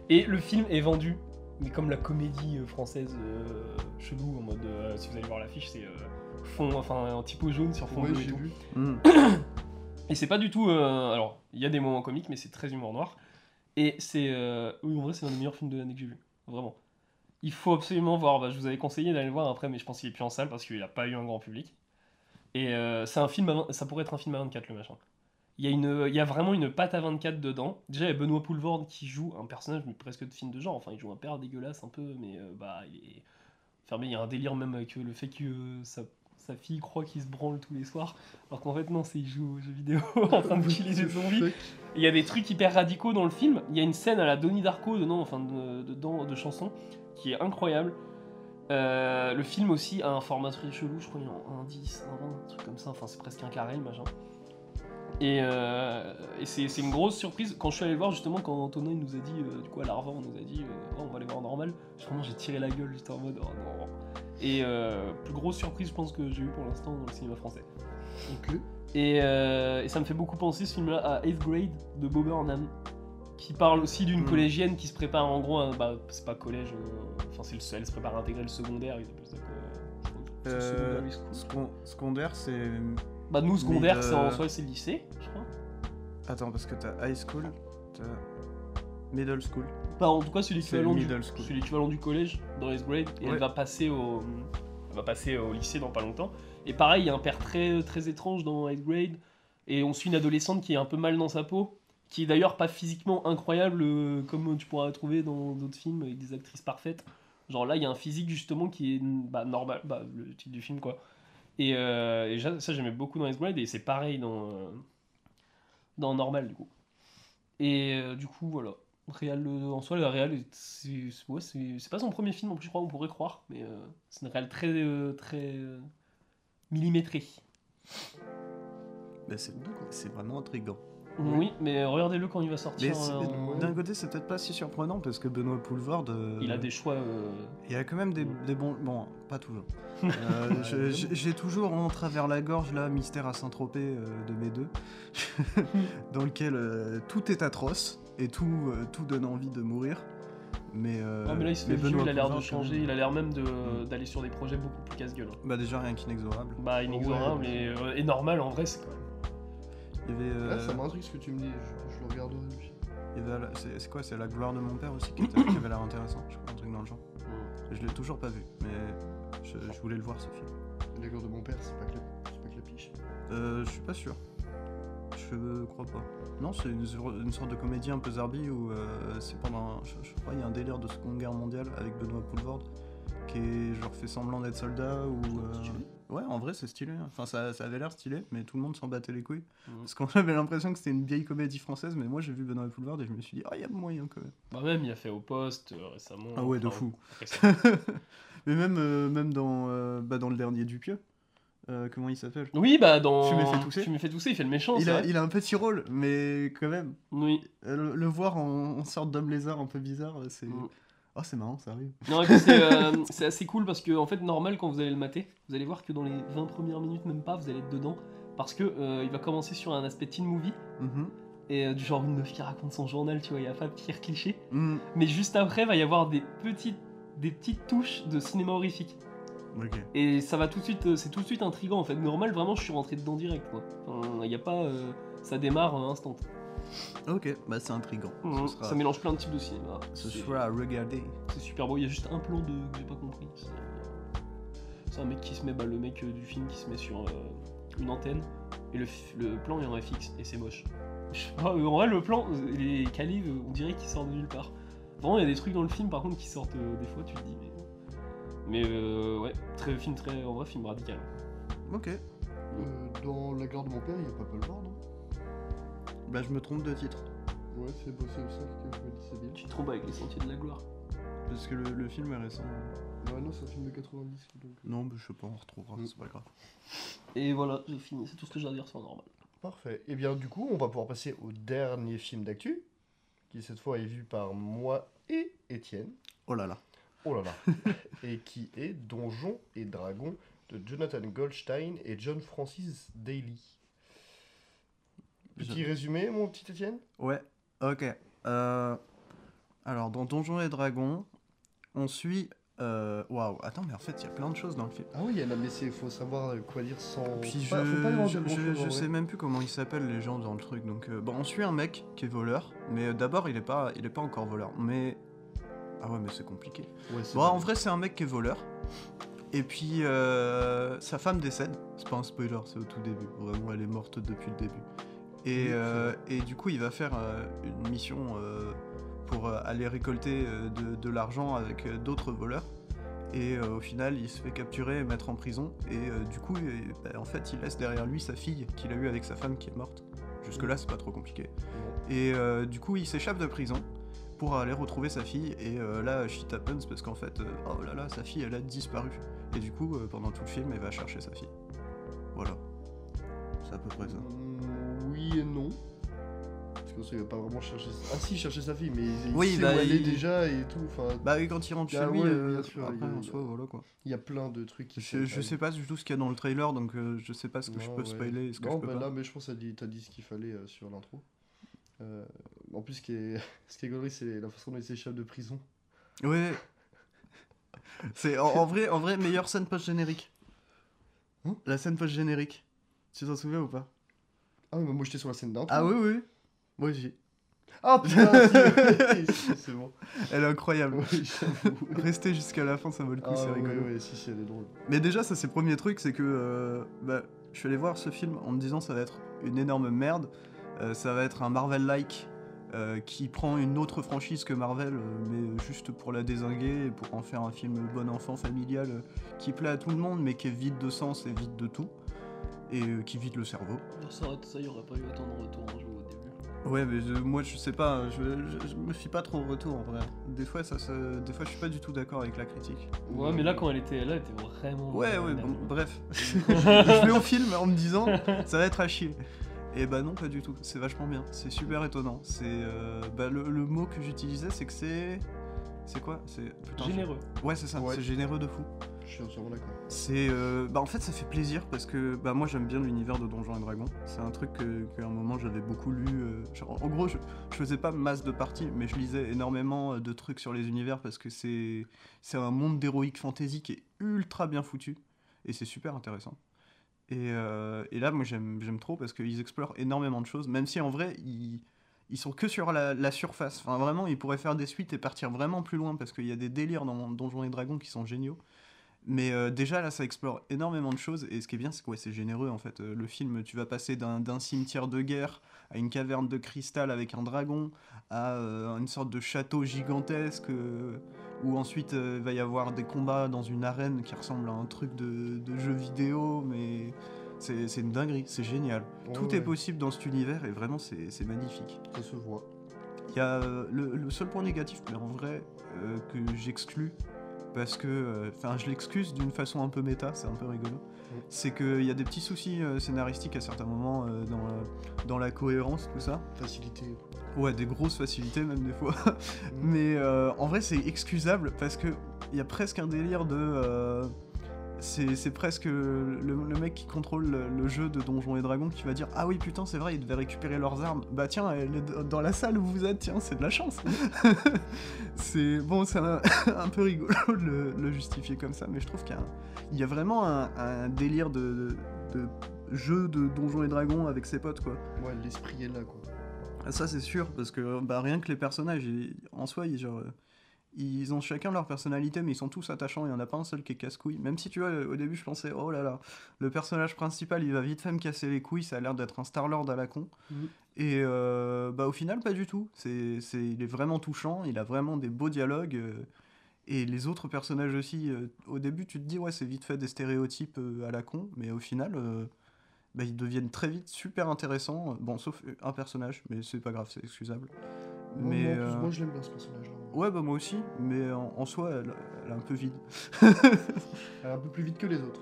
Et le film est vendu, mais comme la comédie euh, française euh, chelou, en mode, euh, si vous allez voir l'affiche, c'est euh, fond, enfin un typo jaune sur fond Ouais, bleu et j'ai tout. vu. Et c'est pas du tout. euh, alors, il y a des moments comiques, mais c'est très humour noir. Et c'est. euh, oui, en vrai, c'est l'un des meilleurs films de l'année que j'ai vu. Vraiment. Il faut absolument voir. Bah, je vous avais conseillé d'aller le voir après, mais je pense qu'il est plus en salle parce qu'il a pas eu un grand public. Et euh, c'est un film. à Ça pourrait être un film à 24, le machin. Il y, a une, il y a vraiment une patte à 24 dedans. Déjà, il y a Benoît Poulvord qui joue un personnage, mais presque de film de genre. Enfin, il joue un père dégueulasse un peu, mais euh, bah, il est fermé. Il y a un délire même avec euh, le fait que euh, sa, sa fille croit qu'il se branle tous les soirs. Alors qu'en fait, non, c'est il joue aux jeux vidéo en train de tuer des zombies. Et Il y a des trucs hyper radicaux dans le film. Il y a une scène à la Donnie Darko dedans, enfin de, dedans, de chanson, qui est incroyable. Euh, le film aussi a un format très chelou, je crois il est en 1 10, 1 20, un truc comme ça, enfin c'est presque un carré le machin. Et, euh, et c'est c'est une grosse surprise. Quand je suis allé le voir, justement, quand Antonin nous a dit, euh, du coup à l'Arvan, on nous a dit, euh, Oh, on va aller voir normal, vraiment j'ai tiré la gueule, j'étais en mode, oh non. Et plus grosse surprise, je pense, que j'ai eu pour l'instant dans le cinéma français. Et ça me fait beaucoup penser ce film-là à 8th Grade de Bob Burnham, qui parle aussi d'une Mm. collégienne qui se prépare en gros, à- bah, c'est pas collège, euh, enfin c'est le elle se prépare à intégrer le secondaire, ils appellent ça quoi je crois Euh, secondaire, c'est. Bah nous secondaire, c'est en soit c'est le lycée, je crois. Attends, parce que t'as high school, t'as middle school. Bah en tout cas c'est l'équivalent du, l'équivalent du collège dans 8th Grade, et Ouais. elle va passer au, elle va passer au lycée dans pas longtemps. Et pareil, il y a un père très très étrange dans 8th Grade, et on suit une adolescente qui est un peu mal dans sa peau, qui est d'ailleurs pas physiquement incroyable euh, comme tu pourras trouver dans d'autres films avec des actrices parfaites. Genre là, il y a un physique justement qui est bah, normal, bah, le titre du film quoi. Et, euh, ça, j'aimais beaucoup dans 8th Grade, et c'est pareil dans, euh, dans Normal du coup. Et du coup, voilà. En soi, la Réal, est- c'est pas son premier film en plus, je crois, on pourrait croire, mais c'est une Réal très, très millimétrée. C'est c'est vraiment intriguant. Oui, mais regardez-le quand il va sortir. Euh, d'un côté, c'est peut-être pas si surprenant parce que Benoît Poulvord. euh, Il a des choix. euh, Il y a quand même des, des bons. Bon, pas toujours. Euh, J'ai toujours en travers la gorge là, Mystère à Saint-Tropez euh, de mes deux, dans lequel euh, tout est atroce et tout, euh, tout donne envie de mourir. Mais, euh, ah, mais là, il se fait vieux, il a l'air de changer, il a l'air même de- Mm. d'aller sur des projets beaucoup plus casse-gueule. hein. Bah, déjà rien qu'inexorable. Bah, inexorable Ouais. et, euh, et normal en vrai, c'est quand même. Il y avait. euh, Là, ça m'intrigue ce que tu me dis, je, je le regarderai lui. il y avait la- c'est c'est quoi C'est La gloire de mon père aussi qui, était- qui avait l'air intéressant, je crois, un truc dans le genre. Mm. Je l'ai toujours pas vu, mais je, je voulais le voir ce film. Les gars de mon père, c'est pas que la, c'est pas que la piche. Euh, je suis pas sûr. Je crois pas. Non, c'est une, une sorte de comédie un peu zarbi où euh, c'est pendant. Je, je crois il y a un délire de Seconde Guerre mondiale avec Benoît Poulvord qui est genre fait semblant d'être soldat ou. euh. Ouais, en vrai c'est stylé. Enfin, ça, ça avait l'air stylé, mais tout le monde s'en battait les couilles. Mhm. Parce qu'on avait l'impression que c'était une vieille comédie française, mais moi j'ai vu Benoît Poulvord et je me suis dit, ah, il y a moyen quand même. Bah, même, il a fait au poste euh, récemment. Ah ouais, de fou. mais même, euh, même dans, euh, bah, dans le dernier Dupieux, comment il s'appelle? Oui, bah, dans. Tu m'as fait tousser Tu m'as fait tousser, il fait le méchant. il a, vrai. il a un petit rôle, mais quand même. Oui. Le, le voir en, en sorte d'homme lézard un peu bizarre, c'est. Mm. Oh, c'est marrant, ça arrive. Non, et puis c'est euh, c'est assez cool parce que, en fait, normal, quand vous allez le mater, vous allez voir que dans les 20 premières minutes, même pas, vous allez être dedans. Parce que euh, il va commencer sur un aspect teen movie, Mhm. et euh, du genre une meuf qui raconte son journal, tu vois, il y a pas pire cliché. Mm. Mais juste après, va y avoir des petites, des petites touches de cinéma horrifique. Et ça va tout de suite, c'est tout de suite intriguant en fait. Normal, vraiment, je suis rentré dedans direct, quoi. Il y a pas. ça démarre instant. Ok, bah c'est intriguant. Mhm. Ce sera, Ça mélange plein de types de cinéma. ce C'est- sera à regarder. C'est super beau, il y a juste un plan de... que j'ai pas compris. C'est un mec qui se met, bah, le mec euh, du film qui se met sur euh, une antenne, et le, le plan est en FX, et c'est moche. Je sais pas, en vrai, le plan, calé, euh, on dirait qu'il sort de nulle part. Vraiment, il y a des trucs dans le film, par contre, qui sortent euh, des fois, tu te dis, mais... Mais euh, ouais, très, film très, en vrai, film radical. Ok. Euh, dans La garde de mon père, il y a pas Paul Ward, non Bah je me trompe de titre. Ouais, c'est bah, c'est ça que je me dis, c'est bien. Tu te trompes avec les sentiers de la gloire. Parce que le, le film est récent. Ouais, non, c'est un film de 90, donc... euh, Non, bah je sais pas, on retrouvera, Mm. c'est pas grave. Et voilà, j'ai fini, c'est tout ce que j'ai à dire sur normal. Parfait. Et bien du coup, on va pouvoir passer au dernier film d'actu, qui cette fois est vu par moi et Étienne. Oh là là. Oh là là. et qui est Donjons et Dragons de Jonathan Goldstein et John Francis Daly. Petit Je- résumé, mon petit Étienne? Ouais, ok. Euh, alors, dans Donjons et Dragons, on suit Euh, Waouh, attends, mais en fait, il y a plein de choses dans le film. Ah oui, il y en a, mais il faut savoir euh, quoi dire sans. Puis je, pas- faut pas je, sais même plus comment ils s'appellent les gens dans le truc. Donc euh, bon, on suit un mec qui est voleur, mais d'abord il est pas, il est pas encore voleur. Mais ah ouais, mais c'est compliqué. Ouais, c'est Bon, vrai. en vrai, c'est un mec qui est voleur. Et puis euh, sa femme décède. C'est pas un spoiler, c'est au tout début. Vraiment, elle est morte depuis le début. Et, euh, et du coup, il va faire euh, une mission euh, pour euh, aller récolter de, de l'argent avec d'autres voleurs. Et au final, il se fait capturer et mettre en prison. Et du coup, bah, en fait, il laisse derrière lui sa fille qu'il a eue avec sa femme qui est morte. Jusque-là, c'est pas trop compliqué. Et du coup, il s'échappe de prison pour aller retrouver sa fille. Et là, shit happens parce qu'en fait, oh là là, sa fille, elle a disparu. Et du coup, pendant tout le film, elle va chercher sa fille. Voilà. C'est à peu près ça. Oui et non. Parce que ça, il va pas vraiment chercher. Ah si, chercher sa fille, mais il Oui, sait bah, où elle est il- déjà et tout. Enfin, Bah, et quand il rentre chez Ah lui, ouais, euh, bien sûr, après, il en soi, voilà quoi. il y a plein de trucs qui Je, je sais pas du tout ce qu'il y a dans le trailer, donc euh, je sais pas ce que je peux ouais. spoiler et ce que Non, je peux bah pas. là, mais je pense que t'as dit, ce qu'il fallait euh, sur l'intro. Euh, en plus, ce qui est, ce qui est c'est la façon dont il s'échappe de prison. Ouais. C'est en, en vrai, en vrai, meilleure scène post-générique. Hein? La scène post-générique. Tu t'en souviens ou pas? Ah oui, mais moi j'étais sur la scène d'intro. Ah oui, oui. Moi aussi. Ah putain, c'est bon. Elle est incroyable. Ouais. Rester jusqu'à la fin, ça vaut le coup, Ah c'est ouais, rigolo. ouais, si, si, elle est drôle. Mais déjà, ça c'est le premier truc, c'est que euh, bah, je suis allé voir ce film en me disant ça va être une énorme merde, euh, ça va être un Marvel-like euh, qui prend une autre franchise que Marvel, mais juste pour la désinguer et pour en faire un film bon enfant familial qui plaît à tout le monde, mais qui est vide de sens et vide de tout, et euh, qui vide le cerveau. Ça, y aurait pas eu autant de retours en jeu au début. Ouais, mais je- moi je sais pas, je, je- je me fie pas trop au retour en vrai. Des fois, ça, des fois je suis pas du tout d'accord avec la critique. Ouais, mais là, quand elle était là, elle était vraiment. Ouais, ouais, bon, bref. je vais au film en me disant, ça va être à chier. Et bah non, pas du tout. C'est vachement bien. C'est super étonnant. C'est euh, bah, le, le mot que j'utilisais, c'est que c'est. C'est quoi? C'est putain, Généreux. je- Ouais, c'est ça. Ouais. C'est généreux de fou. Je suis entièrement d'accord. C'est euh, bah en fait ça fait plaisir parce que bah moi j'aime bien l'univers de Donjons et Dragons. C'est un truc que qu'à un moment j'avais beaucoup lu. euh, en gros je, je faisais pas masse de parties mais je lisais énormément euh, de trucs sur les univers parce que c'est un monde d'héroïque fantasy qui est ultra bien foutu et c'est super intéressant. Et, et là moi j'aime j'aime trop parce qu'ils explorent énormément de choses même si en vrai ils ils sont que sur la, la surface. Enfin, vraiment, ils pourraient faire des suites et partir vraiment plus loin parce qu'il y a des délires dans Donjons et Dragons qui sont géniaux. Mais euh, déjà là, ça explore énormément de choses et ce qui est bien, c'est que ouais, c'est généreux en fait. Euh, le film, tu vas passer d'un cimetière de guerre à une caverne de cristal avec un dragon à euh, une sorte de château gigantesque où ensuite il va y avoir des combats dans une arène qui ressemble à un truc de, de jeu vidéo, mais c'est une dinguerie, c'est génial. Tout Ouais, est possible dans cet univers et vraiment c'est magnifique. Ça se voit. Il y a le, le seul point négatif, mais en vrai, que j'exclus, parce que, euh, enfin, je l'excuse d'une façon un peu méta, c'est un peu rigolo, c'est qu'il y a des petits soucis euh, scénaristiques à certains moments euh, dans, la, dans la cohérence, tout ça. Facilité. Ouais, des grosses facilités même des fois. Mm. Mais en vrai, c'est excusable parce que il y a presque un délire de. C'est presque le, le mec qui contrôle le, le jeu de Donjons et Dragons qui va dire Ah oui, putain, c'est vrai, ils devaient récupérer leurs armes. Bah tiens, elle est dans la salle où vous êtes, tiens, c'est de la chance. c'est bon, c'est un, un peu rigolo de le, le justifier comme ça, mais je trouve qu'il y a, y vraiment un, un délire de, de, de jeu de Donjons et Dragons avec ses potes, quoi. Ouais, l'esprit est là, quoi. Ça c'est sûr, parce que bah, rien que les personnages, en soi, ils, genre, ils ont chacun leur personnalité, mais ils sont tous attachants, il n'y en a pas un seul qui est casse-couille. Même si tu vois, au début je pensais, oh là là, le personnage principal il va vite fait me casser les couilles, ça a l'air d'être un Star-Lord à la con. Mhm. Et euh, bah, au final, pas du tout. C'est, c'est, il est vraiment touchant, il a vraiment des beaux dialogues. euh, et les autres personnages aussi, euh, au début tu te dis, ouais, c'est vite fait des stéréotypes à la con, mais au final. bah, ils deviennent très vite super intéressants. Bon, sauf un personnage, mais c'est pas grave, c'est excusable. Mais en plus, euh, moi je l'aime bien ce personnage. hein. ouais, bah moi aussi, mais en, en soi, elle, elle est un peu vide. Elle est un peu plus vite que les autres.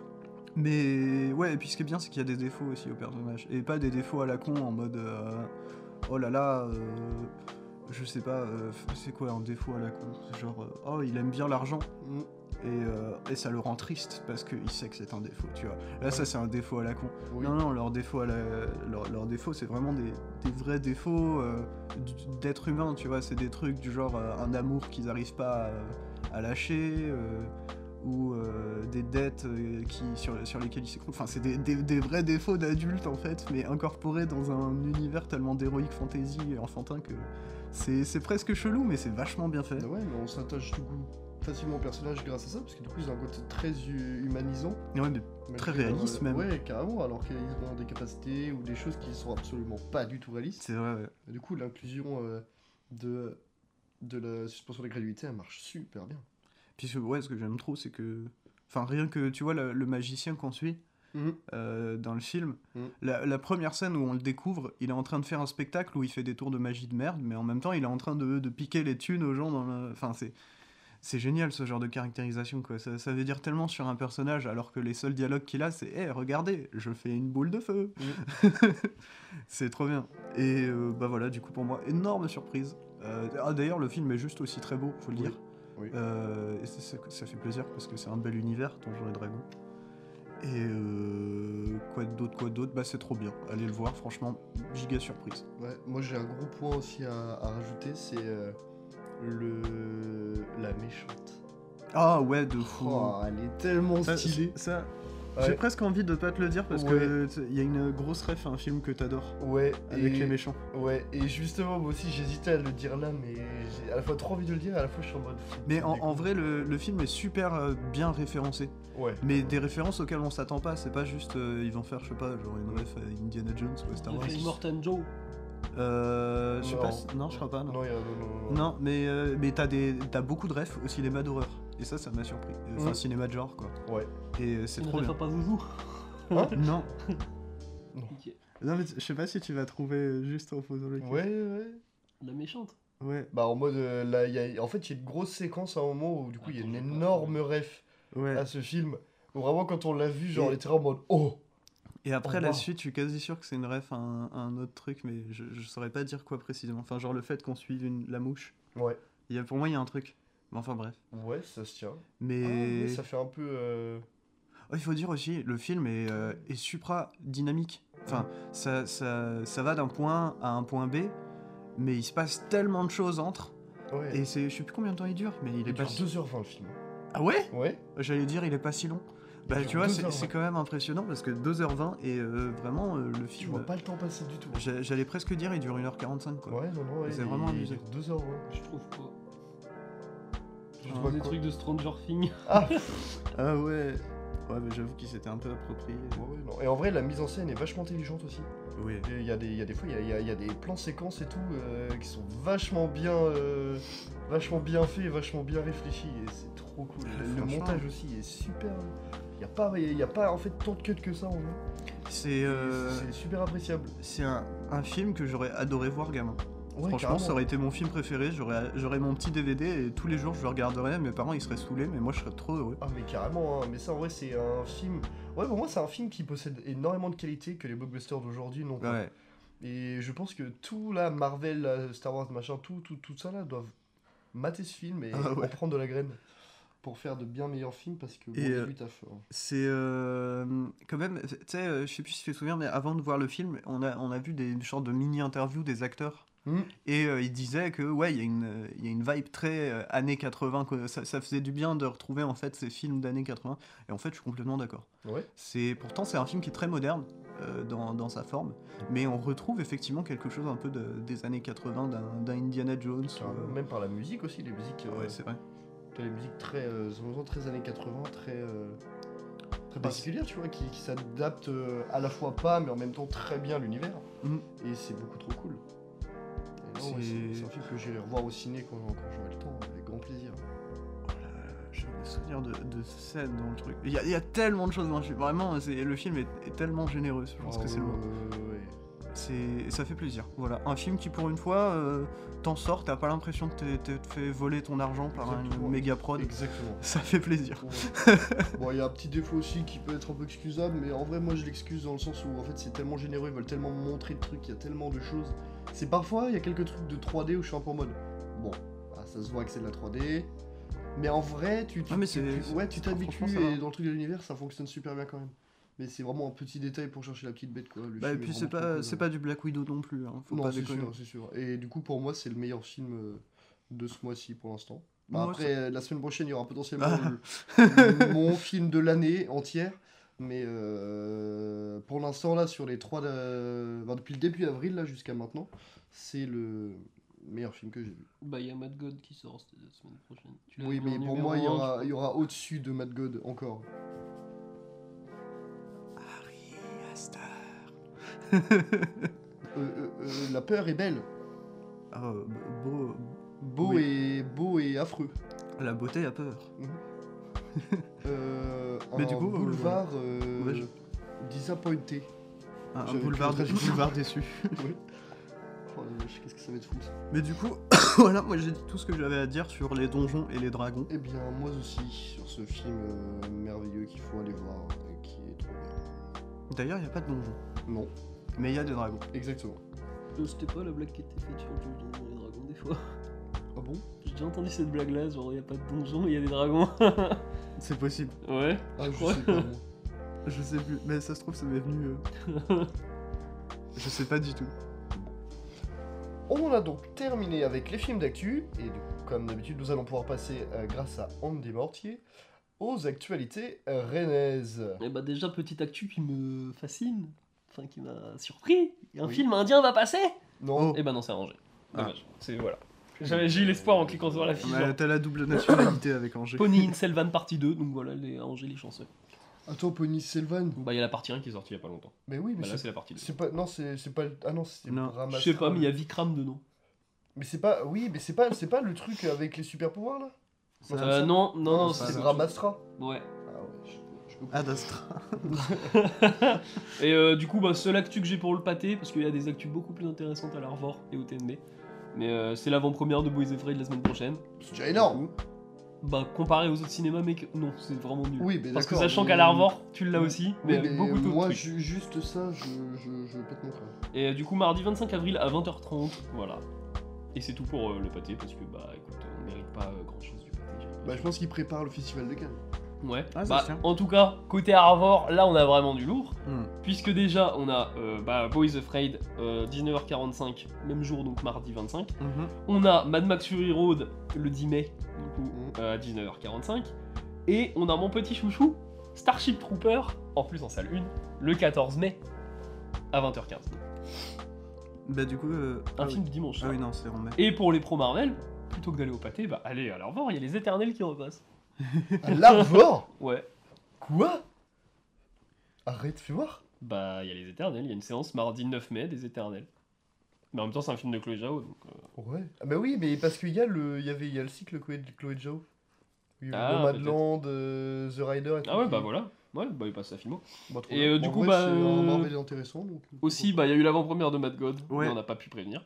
Mais ouais, et puis ce qui est bien, c'est qu'il y a des défauts aussi au personnage. Et pas des défauts à la con en mode euh, oh là là, euh, je sais pas, euh, c'est quoi un défaut à la con? C'est genre euh, oh, il aime bien l'argent. Mm. Et, euh, et ça le rend triste parce qu'il sait que c'est un défaut, tu vois. Là, ça, c'est un défaut à la con. Oui. Non, non, leur défaut, à la... leur, leur défaut c'est vraiment des, des vrais défauts euh, d'être humain, tu vois. C'est des trucs du genre euh, un amour qu'ils n'arrivent pas à lâcher, euh, ou euh, des dettes euh, qui, sur, sur lesquelles il s'écroule. Enfin, c'est des, des- des vrais défauts d'adulte en fait, mais incorporés dans un univers tellement d'héroïque fantasy et enfantin que c'est c'est presque chelou, mais c'est vachement bien fait. Ouais, mais on s'attache du coup facilement au personnage grâce à ça, parce que du coup, ils ont un côté très hu- humanisant. Ouais, mais malgré Très réaliste, même. Ouais, carrément, alors qu'ils ont des capacités ou des choses qui sont absolument pas du tout réalistes. c'est vrai. ouais. Et du coup, l'inclusion euh, de, de la suspension de graduité, elle marche super bien. Puis ce- ouais, ce que j'aime trop, c'est que. Enfin, rien que, tu vois, le, le magicien qu'on suit euh, dans le film, la, la première scène où on le découvre, il est en train de faire un spectacle où il fait des tours de magie de merde, mais en même temps, il est en train de, de piquer les thunes aux gens dans le. Enfin, c'est. C'est génial ce genre de caractérisation, quoi. Ça, ça veut dire tellement sur un personnage, alors que les seuls dialogues qu'il a, c'est Hé, regardez, je fais une boule de feu C'est trop bien. Et euh, bah voilà, du coup, pour moi, énorme surprise. Euh, ah, D'ailleurs, le film est juste aussi très beau, faut le Oui. dire. Oui. Euh, et c'est- ça, ça fait plaisir parce que c'est un bel univers, Donjons et Dragons. Et euh, quoi d'autre, quoi d'autre? Bah c'est trop bien. Allez le voir, franchement, giga surprise. Ouais, moi j'ai un gros point aussi à, à rajouter, c'est le la méchante. Ah ouais, de fou. Oh, elle est tellement Ça- stylée. ça- Ouais. J'ai presque envie de pas te le dire parce que t- il y a une grosse ref à un film que t'adores Ouais, avec et, les méchants. Ouais, et justement, moi aussi j'hésitais à le dire là, mais j'ai à la fois trop envie de le dire et à la fois je suis en mode. Mais en, vrai, le, le film est super euh, bien référencé. Ouais. Mais des références auxquelles on s'attend pas. C'est pas juste euh, ils vont faire, je sais pas, genre une ref à Indiana Jones ou Star Wars. Immortan Joe. Euh, je sais Non. pas. si- Non, je crois pas. Non. Non, il y a- non, non, non. Non, mais, euh, mais t'as des t'as beaucoup de refs au cinéma d'horreur. Et ça, ça m'a surpris. Enfin, Mm. cinéma de genre, quoi. Ouais. Et euh, c'est trop bien. pas Zouzou. Hein Non. Ok. Non, mais t- je sais pas si tu vas trouver juste en faisant le Ouais, ouais. La méchante. Ouais, Bah en mode euh, là, il y a, en fait il y a une grosse séquence à un moment où du coup il y a Attends, une j'ai pas énorme ref ouais. à ce film. Où vraiment quand on l'a vu, genre Et- on était en mode oh Et après, la suite, je suis quasi sûr que c'est une ref à un, à un autre truc, mais je, je saurais pas dire quoi précisément. Enfin, genre le fait qu'on suive une, la mouche. Ouais. Il y a, pour moi, il y a un truc. Mais enfin, bref. Ouais, ça se tient. Mais. Ah, ça fait un peu. euh, Oh, il faut dire aussi, le film est, euh, est supra dynamique. Enfin, ça, ça, ça va d'un point A à un point B, mais il se passe tellement de choses entre. Ouais. Et c'est, je sais plus combien de temps il dure, mais il il est dure pas si... 2h20 le film. Ah ouais? Ouais. J'allais dire, il est pas si long. Bah, tu vois, c'est, 2h20. c'est quand même impressionnant parce que 2h20 et euh, vraiment euh, le Tu film. vois pas le temps passer du tout. j'a- J'allais presque dire, il dure 1h45 quoi. Ouais, non, non, ouais. C'est vraiment il amusé. dure 2h20. Je trouve pas. Je Ah, trouve des quoi trucs de Stranger Things. Ah Ah ouais Ouais, mais j'avoue qu'il s'était un peu approprié. Ouais, ouais, non. Et en vrai, la mise en scène est vachement intelligente aussi. Oui. Il y, a des, il y a des fois, il y a, il y a- il y a des plans séquences et tout euh, qui sont vachement bien, euh, vachement bien faits, vachement bien réfléchis et c'est trop cool. Le, le montage aussi est super. Il n'y a pas, y a pas en fait tant de cuts que ça en vrai. C'est, euh, super appréciable. c'est un, un film que j'aurais adoré voir gamin. Ouais, Franchement, carrément. ça aurait été mon film préféré. J'aurais, mon petit DVD et tous les jours je le regarderais. Mes parents ils seraient saoulés, mais moi je serais trop heureux. Ah mais carrément, hein. mais ça en vrai c'est un film. Ouais pour moi c'est un film qui possède énormément de qualités que les blockbusters d'aujourd'hui n'ont pas. Ouais. Et je pense que tout là, Marvel, là, Star Wars, machin, tout, tout, tout ça là doivent mater ce film et Ah ouais. en prendre de la graine pour faire de bien meilleurs films parce que bon euh. C'est euh, quand même, tu sais, euh, je sais plus si tu te souviens, mais avant de voir le film, on a, on a vu des sortes de mini-interviews des acteurs. Hmm. Et euh, ils disaient que, ouais, il y, a une, il y a une vibe très euh, années 80, que ça, ça faisait du bien de retrouver en fait ces films d'années 80. Et en fait, je suis complètement d'accord. Ouais. C'est Pourtant, c'est un film qui est très moderne euh, dans, dans sa forme, mais on retrouve effectivement quelque chose un peu de- des années 80, d'un Indiana Jones. ou, Même par la musique aussi, les musiques. ouais, c'est vrai. T'as les musiques très, euh, très années 80, très, euh, très Bah, particulières, tu vois, qui, qui s'adaptent euh, à la fois pas, mais en même temps très bien à l'univers. Mhm. Et c'est beaucoup trop cool. Ouais, C'est- un film que j'irai revoir au ciné quand, quand j'aurai le temps, avec grand plaisir. J'ai des souvenirs de, de scènes dans le truc. Il y, y a tellement de choses dans le film. Vraiment, le film est, est tellement généreux. Je pense que c'est le mot. Ouais. C'est, ça fait plaisir. Voilà, un film qui pour une fois euh, t'en sort, t'as pas l'impression que t'es, t'es fait voler ton argent par Exactement. une méga prod. Exactement. Ça fait plaisir. Ouais. bon, il y a un petit défaut aussi qui peut être un peu excusable, mais en vrai, moi je l'excuse dans le sens où en fait c'est tellement généreux, ils veulent tellement montrer de trucs, il y a tellement de choses. C'est parfois, il y a quelques trucs de 3D où je suis un peu en mode, bon, ah, ça se voit que c'est de la 3D, mais en vrai, tu, tu, Ah, mais tu- c'est- tu- c'est- ouais, tu t'habitues et dans le truc de l'univers, ça fonctionne super bien quand même. Mais c'est vraiment un petit détail pour chercher la petite bête quoi. Le Bah, et puis c'est pas, c'est hein. pas du Black Widow non plus. Hein. Faut non, pas c'est déconner. sûr, c'est sûr. Et du coup, pour moi, c'est le meilleur film euh, de ce mois-ci pour l'instant. Bah, Moi, après, euh, la semaine prochaine, il y aura potentiellement Ah. le- mon film de l'année entière. Mais euh, pour l'instant, là, sur les trois. de- enfin, depuis le début avril, là, jusqu'à maintenant, c'est le meilleur film que j'ai vu. Bah, il y a Mad God qui sort cette- semaine prochaine. Tu l'as Oui, mais pour moi, il y aura, y aura au-dessus de Mad God encore. la peur est belle. Ah, euh, beau, Beau, Oui. et, beau et affreux. la beauté a peur. Euh, Mais un du coup, euh, boulevard euh, ouais, je- disappointé. Un, un boulevard, de- boulevard déçu. Oui. Oh la vache, qu'est-ce que ça va être fou ça. Mais du coup, voilà, moi j'ai dit tout ce que j'avais à dire sur les donjons et les dragons. Eh bien, moi aussi, sur ce film euh, merveilleux qu'il faut aller voir et qui est trop bien. D'ailleurs, il n'y a pas de donjons, Non, mais il y a des dragons. exactement. C'était pas la blague qui était faite sur le donjon et les dragons des fois. Ah bon? J'ai déjà entendu cette blague là, genre il y a pas de donjon, il y a des dragons. C'est possible. ouais. Ah, je crois. sais pas. moi. Je sais plus, mais ça se trouve, ça m'est venu. euh, Je sais pas du tout. On en a donc terminé avec les films d'actu, et du coup, comme d'habitude, nous allons pouvoir passer, euh, grâce à Andy Mortier, aux actualités euh, rennaises. Et bah, déjà, petite actu qui me fascine, enfin qui m'a surpris. Un Oui. film indien va passer Non. Et bah, non, c'est arrangé. Ah. Dommage. C'est voilà. J'avais- J'ai eu l'espoir en cliquant sur la fiche. Ouais, genre, T'as la double nationalité avec Angers. Pony in Selvan partie 2, donc voilà, les Angers les chanceux. attends, Pony Selvan. Bah, il y a la partie 1 qui est sortie il y a pas longtemps. Mais oui, mais Bah, là, c'est c'est la partie 2. c'est pas. Non, c'est c'est pas. le- Ah non, c'est Non. Je sais pas, mais il y a Vikram dedans. Mais c'est pas. Oui, mais c'est pas, c'est pas le truc avec les super pouvoirs là? Euh, non, non, non, c'est c'est Brahmastra. Ouais. Ah ouais, Ad Astra. Et euh, du coup, bah, seul actu que j'ai pour le pâté, parce qu'il y a des actus beaucoup plus intéressantes à l'Arvor et au TNB. Mais euh, c'est l'avant-première de Boys Afraid la semaine prochaine. C'est déjà énorme. Bah, comparé aux autres cinémas, mec, non, c'est vraiment nul. Oui, mais Parce que sachant mais- qu'à l'Arvor, tu l'as aussi, Oui, mais avec beaucoup d'autres moi, trucs. ju- juste ça, je, je, je pète mon crâne. Et euh, du coup, mardi 25 avril à 20h30, voilà. Et c'est tout pour le pâté, parce que bah écoute, on mérite pas grand chose du pâté. Bah, je pense qu'il prépare le festival de Cannes. Ouais. Ah, bah, en tout cas, côté Arvor, là on a vraiment du lourd. Hmm. Puisque déjà, on a euh, bah, Boys Afraid, euh, 19h45, même jour, donc mardi 25. Mhm. On a Mad Max Fury Road le 10 mai, du coup, Mhm. euh, à 19h45. Et on a mon petit chouchou, Starship Trooper, en plus en salle 1, le 14 mai, à 20h15. Bah, du coup. euh, Un ah, film oui. dimanche. Ah oui, non, c'est en mai. Et pour les pros Marvel, plutôt que d'aller au pâté, bah allez à l'Arvor, il y a les éternels qui repassent. À l'Arvor Ouais. Quoi? Arrête, fais voir. Bah il y a les éternels, il y a une séance mardi 9 mai des éternels. Mais en même temps, c'est un film de Chloé Zhao, donc. euh, Ouais. Ah bah oui, mais parce qu'il y a le, il y avait, il y a le cycle Chloé, Chloé Zhao. Il y a eu Ah, Nomadland, euh, The Rider et tout. Ah ouais, bah voilà. Ouais, bah il passe à Filmo. Bah, trop Et, bien. euh, du En coup, vrai, bah, c'est euh, un Marvel intéressant. Donc... Aussi, bah il y a eu l'avant-première de Mad God, Ouais. mais on n'a pas pu prévenir.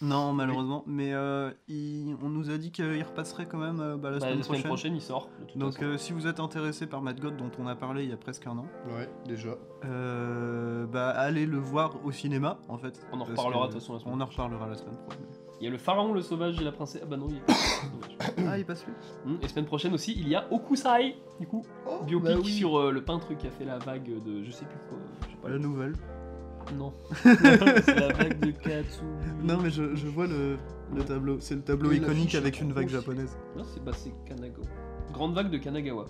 Non, malheureusement. Mais euh, il- on nous a dit qu'il repasserait quand même euh, bah, la Bah, semaine la semaine prochaine. prochaine, il sort. de toute Donc, façon. euh, si vous êtes intéressé par Mad God, dont on a parlé il y a presque un an, Ouais, déjà. euh, bah, allez le voir au cinéma, en fait. On en Parce reparlera que- de toute façon la semaine On en reparlera la semaine prochaine. Il y a le pharaon, le sauvage et la princesse. Ah bah non, il est pas. Dommage. ah, il passe lui Hum, Et semaine prochaine aussi, il y a Okusai, du coup, Oh, biopic bah oui. sur euh, le peintre qui a fait la vague de je sais plus quoi. Je sais pas. La nouvelle. Non. c'est la vague de Katsu. Non, mais je, je vois le, le tableau. C'est le tableau Et iconique avec une vague japonaise. Non, c'est bah, c'est Kanagawa. Grande vague de Kanagawa.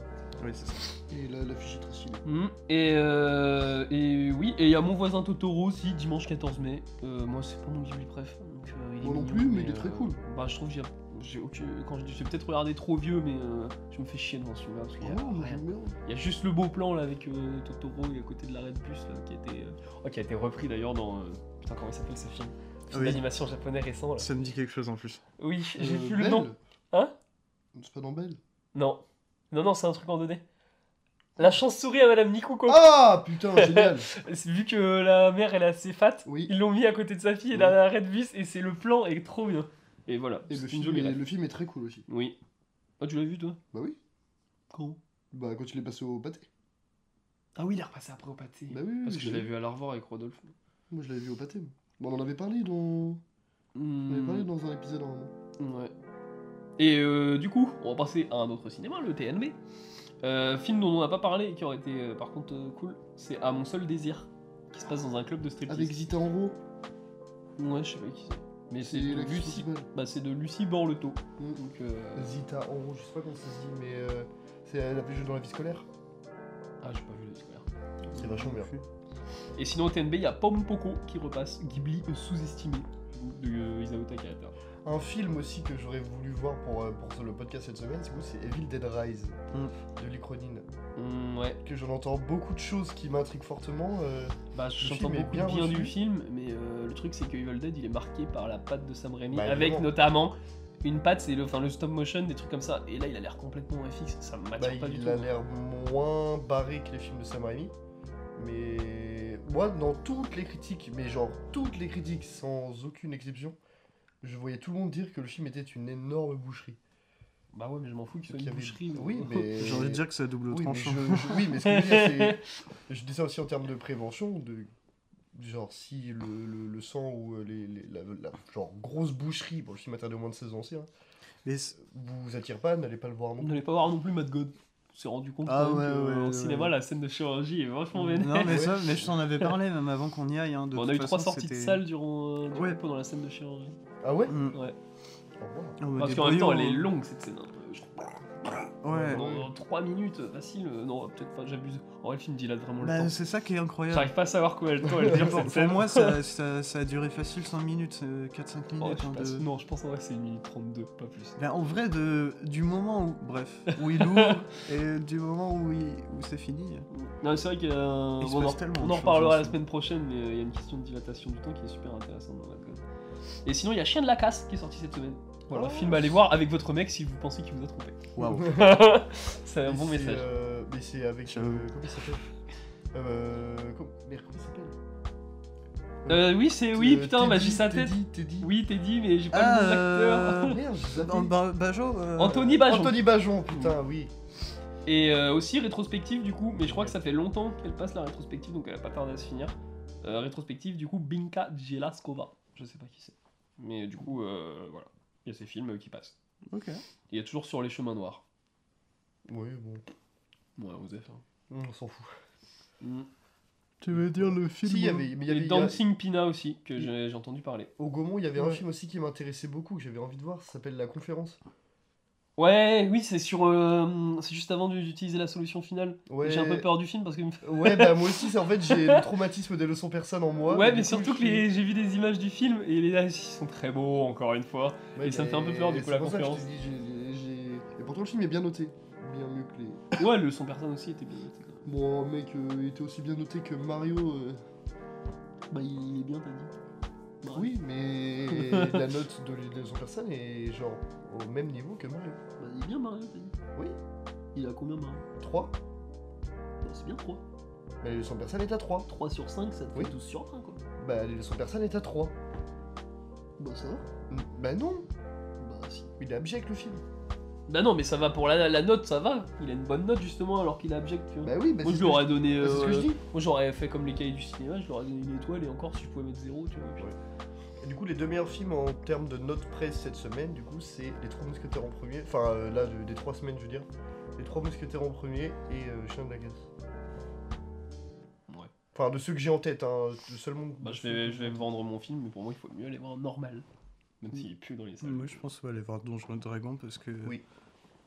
Oui, c'est ça. Et là, l'affiche est très stylée. Hum, Et, euh, et oui, et il y a mon voisin Totoro aussi, dimanche 14 mai. Euh, moi, c'est pas mon Ghibli préf. Donc, euh, il est Moi non mignon, plus, mais il est très cool. Bah, je trouve que j'ai. J'ai aucun- Quand je dis, j'ai peut-être regardé trop vieux, mais euh, je me fais chier devant celui-là parce qu'il y a rien. bien. Il y a juste le beau plan là avec euh, Totoro et à côté de l'arrêt de bus là, qui, était, euh, oh, qui a été repris d'ailleurs dans. euh, Putain, comment il s'appelle ce film? Film Oui. d'animation japonais récent là. Ça me dit quelque chose en plus. Oui, j'ai plus le nom. Hein? C'est pas dans Belle Non. Non, non, c'est un truc en 2D. La chance-souris à Madame Nikuko. Ah putain, génial Vu que la mère elle est assez fat, Oui. ils l'ont mis à côté de sa fille et Oui. dans l'arrêt de bus et c'est le plan est trop bien. Et voilà, Et le film, est, rêve. le film est très cool aussi. Oui. Ah, tu l'as vu toi? Bah oui. Quand Bah quand il est passé au pâté. Ah oui, il est repassé après au pâté. Bah oui, oui, Parce que je l'avais vu à l'Arvor avec Rodolphe. Moi je l'avais vu au pâté. Bon, on en avait parlé dans. On en avait parlé dans un épisode normalement. Ouais. Et euh, du coup, on va passer à un autre cinéma, le TNB. Euh, film dont on n'a pas parlé et qui aurait été euh, par contre euh, cool, c'est À mon seul désir, qui se passe dans un club de striptease. Avec Zita en haut. Ouais, je sais pas qui c'est. Mais c'est C'est de Lucie, bah, c'est de Lucie Borleto. Donc, euh, Zita en je sais pas comment ça se dit, mais euh, c'est elle a jouer dans la vie scolaire. Ah, j'ai pas vu les scolaires. C'est vachement bien. Et sinon, au TNB, il y a Pompoko qui repasse, Ghibli euh, sous-estimé de euh, Isao Takahata. Un film aussi que j'aurais voulu voir pour, euh, pour le podcast cette semaine, c'est Evil Dead Rise Mm. de Lee Cronin. Hmm, ouais, Que j'en entends beaucoup de choses qui m'intriguent fortement. euh, bah j'entends beaucoup bien bien du film, mais euh, le truc c'est que Evil Dead il est marqué par la patte de Sam Raimi, Bah, avec notamment une patte, c'est le, enfin, le stop motion, des trucs comme ça. Et là il a l'air complètement FX, ça m'attire bah, pas du il tout. a l'air moins barré que les films de Sam Raimi. Mais moi, dans toutes les critiques, mais genre toutes les critiques sans aucune exception, je voyais tout le monde dire que le film était une énorme boucherie. Bah ouais, mais je m'en fous qu'il soit une avait- boucherie. Oui, ou- mais. J'ai envie de dire que c'est à double Oui, mais, tranchant. je, je- oui, mais ce que je veux dire, c'est. Je dis ça aussi en termes de prévention, de. Genre, si le, le, le sang ou euh, les, les- la, la- genre, grosse boucherie, bon, le film interdit au moins de 16 ans aussi, hein, Mais c'est- vous attire pas, n'allez pas le voir non On plus. n'allait pas voir non plus Mad God. On s'est rendu compte Ah ouais, que, ouais, en ouais, cinéma ouais. la scène de chirurgie est vachement vénère. non mais Ouais. ça, mais je t'en avais parlé même avant qu'on y aille. Hein, de Bon, on a eu façon, trois sorties de salle durant, euh, du Ouais. coup, pendant la scène de chirurgie. Ah ouais Mm. Ouais. Au revoir. Ah, mais Parce des qu'en même temps, elle est hein. longue cette scène. hein. Je. Ouais. Dans 3 minutes, facile. euh, Non, peut-être pas, j'abuse. En vrai, le film dilate vraiment le Bah, temps. c'est ça qui est incroyable. J'arrive pas à savoir quoi elle, quoi elle dure Pour, cette pour scène. moi, ça, ça, ça a duré facile 5 minutes, 4-5 Oh, minutes. je sais hein, pas de- si- Non, je pense en vrai que c'est 1 minute 32, pas plus. Ben, en vrai, de, du moment où, bref, où il ouvre et du moment où, il- où c'est fini. Non, c'est vrai qu'il y a un- Il se bon, on, passe en, tellement on de en choses reparlera dans la ce semaine prochaine, mais euh, il y a une question de dilatation du temps qui est super intéressante dans la code. Et sinon, il y a Chien de la casse qui est sorti cette semaine. Voilà, Oh. film à aller voir avec votre mec si vous pensez qu'il vous a trompé. Waouh. c'est un Mais bon message. euh, mais c'est avec. Euh, comment il s'appelle euh, comment, mais comment il s'appelle Euh, oui, c'est oui, Euh, putain, bah Teddy, j'ai sa tête. Teddy, Teddy. Oui, t'es dit, mais j'ai pas Ah, le nom de euh, l'acteur. Merde, Bajo euh, Anthony Bajon. Anthony Bajon, putain, oui. Et euh, aussi rétrospective du coup, mais je crois que ça fait longtemps qu'elle passe la rétrospective, donc elle a pas tardé à se finir. Euh, rétrospective du coup, Binka Jelaskova. Je sais pas qui c'est. Mais du coup, euh, voilà. Il y a ces films qui passent. Ok. Il y a toujours sur les chemins noirs. Oui, bon. Ouais, vous avez fait. On s'en fout. Tu veux dire le film Si, il y avait. Mais il y avait Et il y a- Dancing Pina aussi, que j'ai j'ai entendu parler. Au Gaumont, il y avait un Ouais. film aussi qui m'intéressait beaucoup, que j'avais envie de voir, ça s'appelle La Conférence. Ouais, oui, c'est sur. euh, c'est juste avant d'utiliser la solution finale. Ouais. J'ai un peu peur du film parce que. Ouais, bah moi aussi, c'est en fait, j'ai le traumatisme des leçons personnes en moi. Ouais, mais surtout que les- j'ai vu des images du film et les ils sont très beaux, encore une fois. Ouais, et ça me fait un peu peur, du coup, la conférence. Et pourtant, le film est bien noté. Bien mieux que les. Ouais, le son personne aussi était bien noté. Bon, mec, euh, il était aussi bien noté que Mario. euh, Bah, il est bien, t'as dit. Bah, Oui, mais la note de, de son personne est genre au même niveau que Mario. Bah, il est bien, Mario, t'as dit. Oui. Il a combien, Mario? 3 Bah, c'est bien 3. Bah, son personne est à 3. 3 sur 5, ça te fait Oui. 12 sur 20, quoi. Bah, son personne est à 3. Bah, ça va. Bah non, Bah, si. il est abject le film. Bah, non, mais ça va pour la, la note, ça va. Il a une bonne note, justement, alors qu'il est abject, tu vois. Bah oui, bah Moi, je ce lui que aurais donné. bah, c'est ce que je euh, dis. Moi, j'aurais fait comme les cahiers du cinéma, je leur aurais donné une étoile et encore, si je pouvais mettre 0, tu vois. Et du coup, les deux meilleurs films en termes de notes presse cette semaine, du coup, c'est Les Trois Mousquetaires en premier. Enfin, euh, là, de- des trois semaines, je veux dire. Les Trois Mousquetaires en premier et euh, Chien de la Casse. Ouais. Enfin, de ceux que j'ai en tête, hein, seulement. Bah, je vais, je vais vendre mon film, mais pour moi, il faut mieux aller voir normal. Même s'il est plus dans les salles. Moi, je pense qu'on va aller voir Donjons et Dragons parce que. Oui.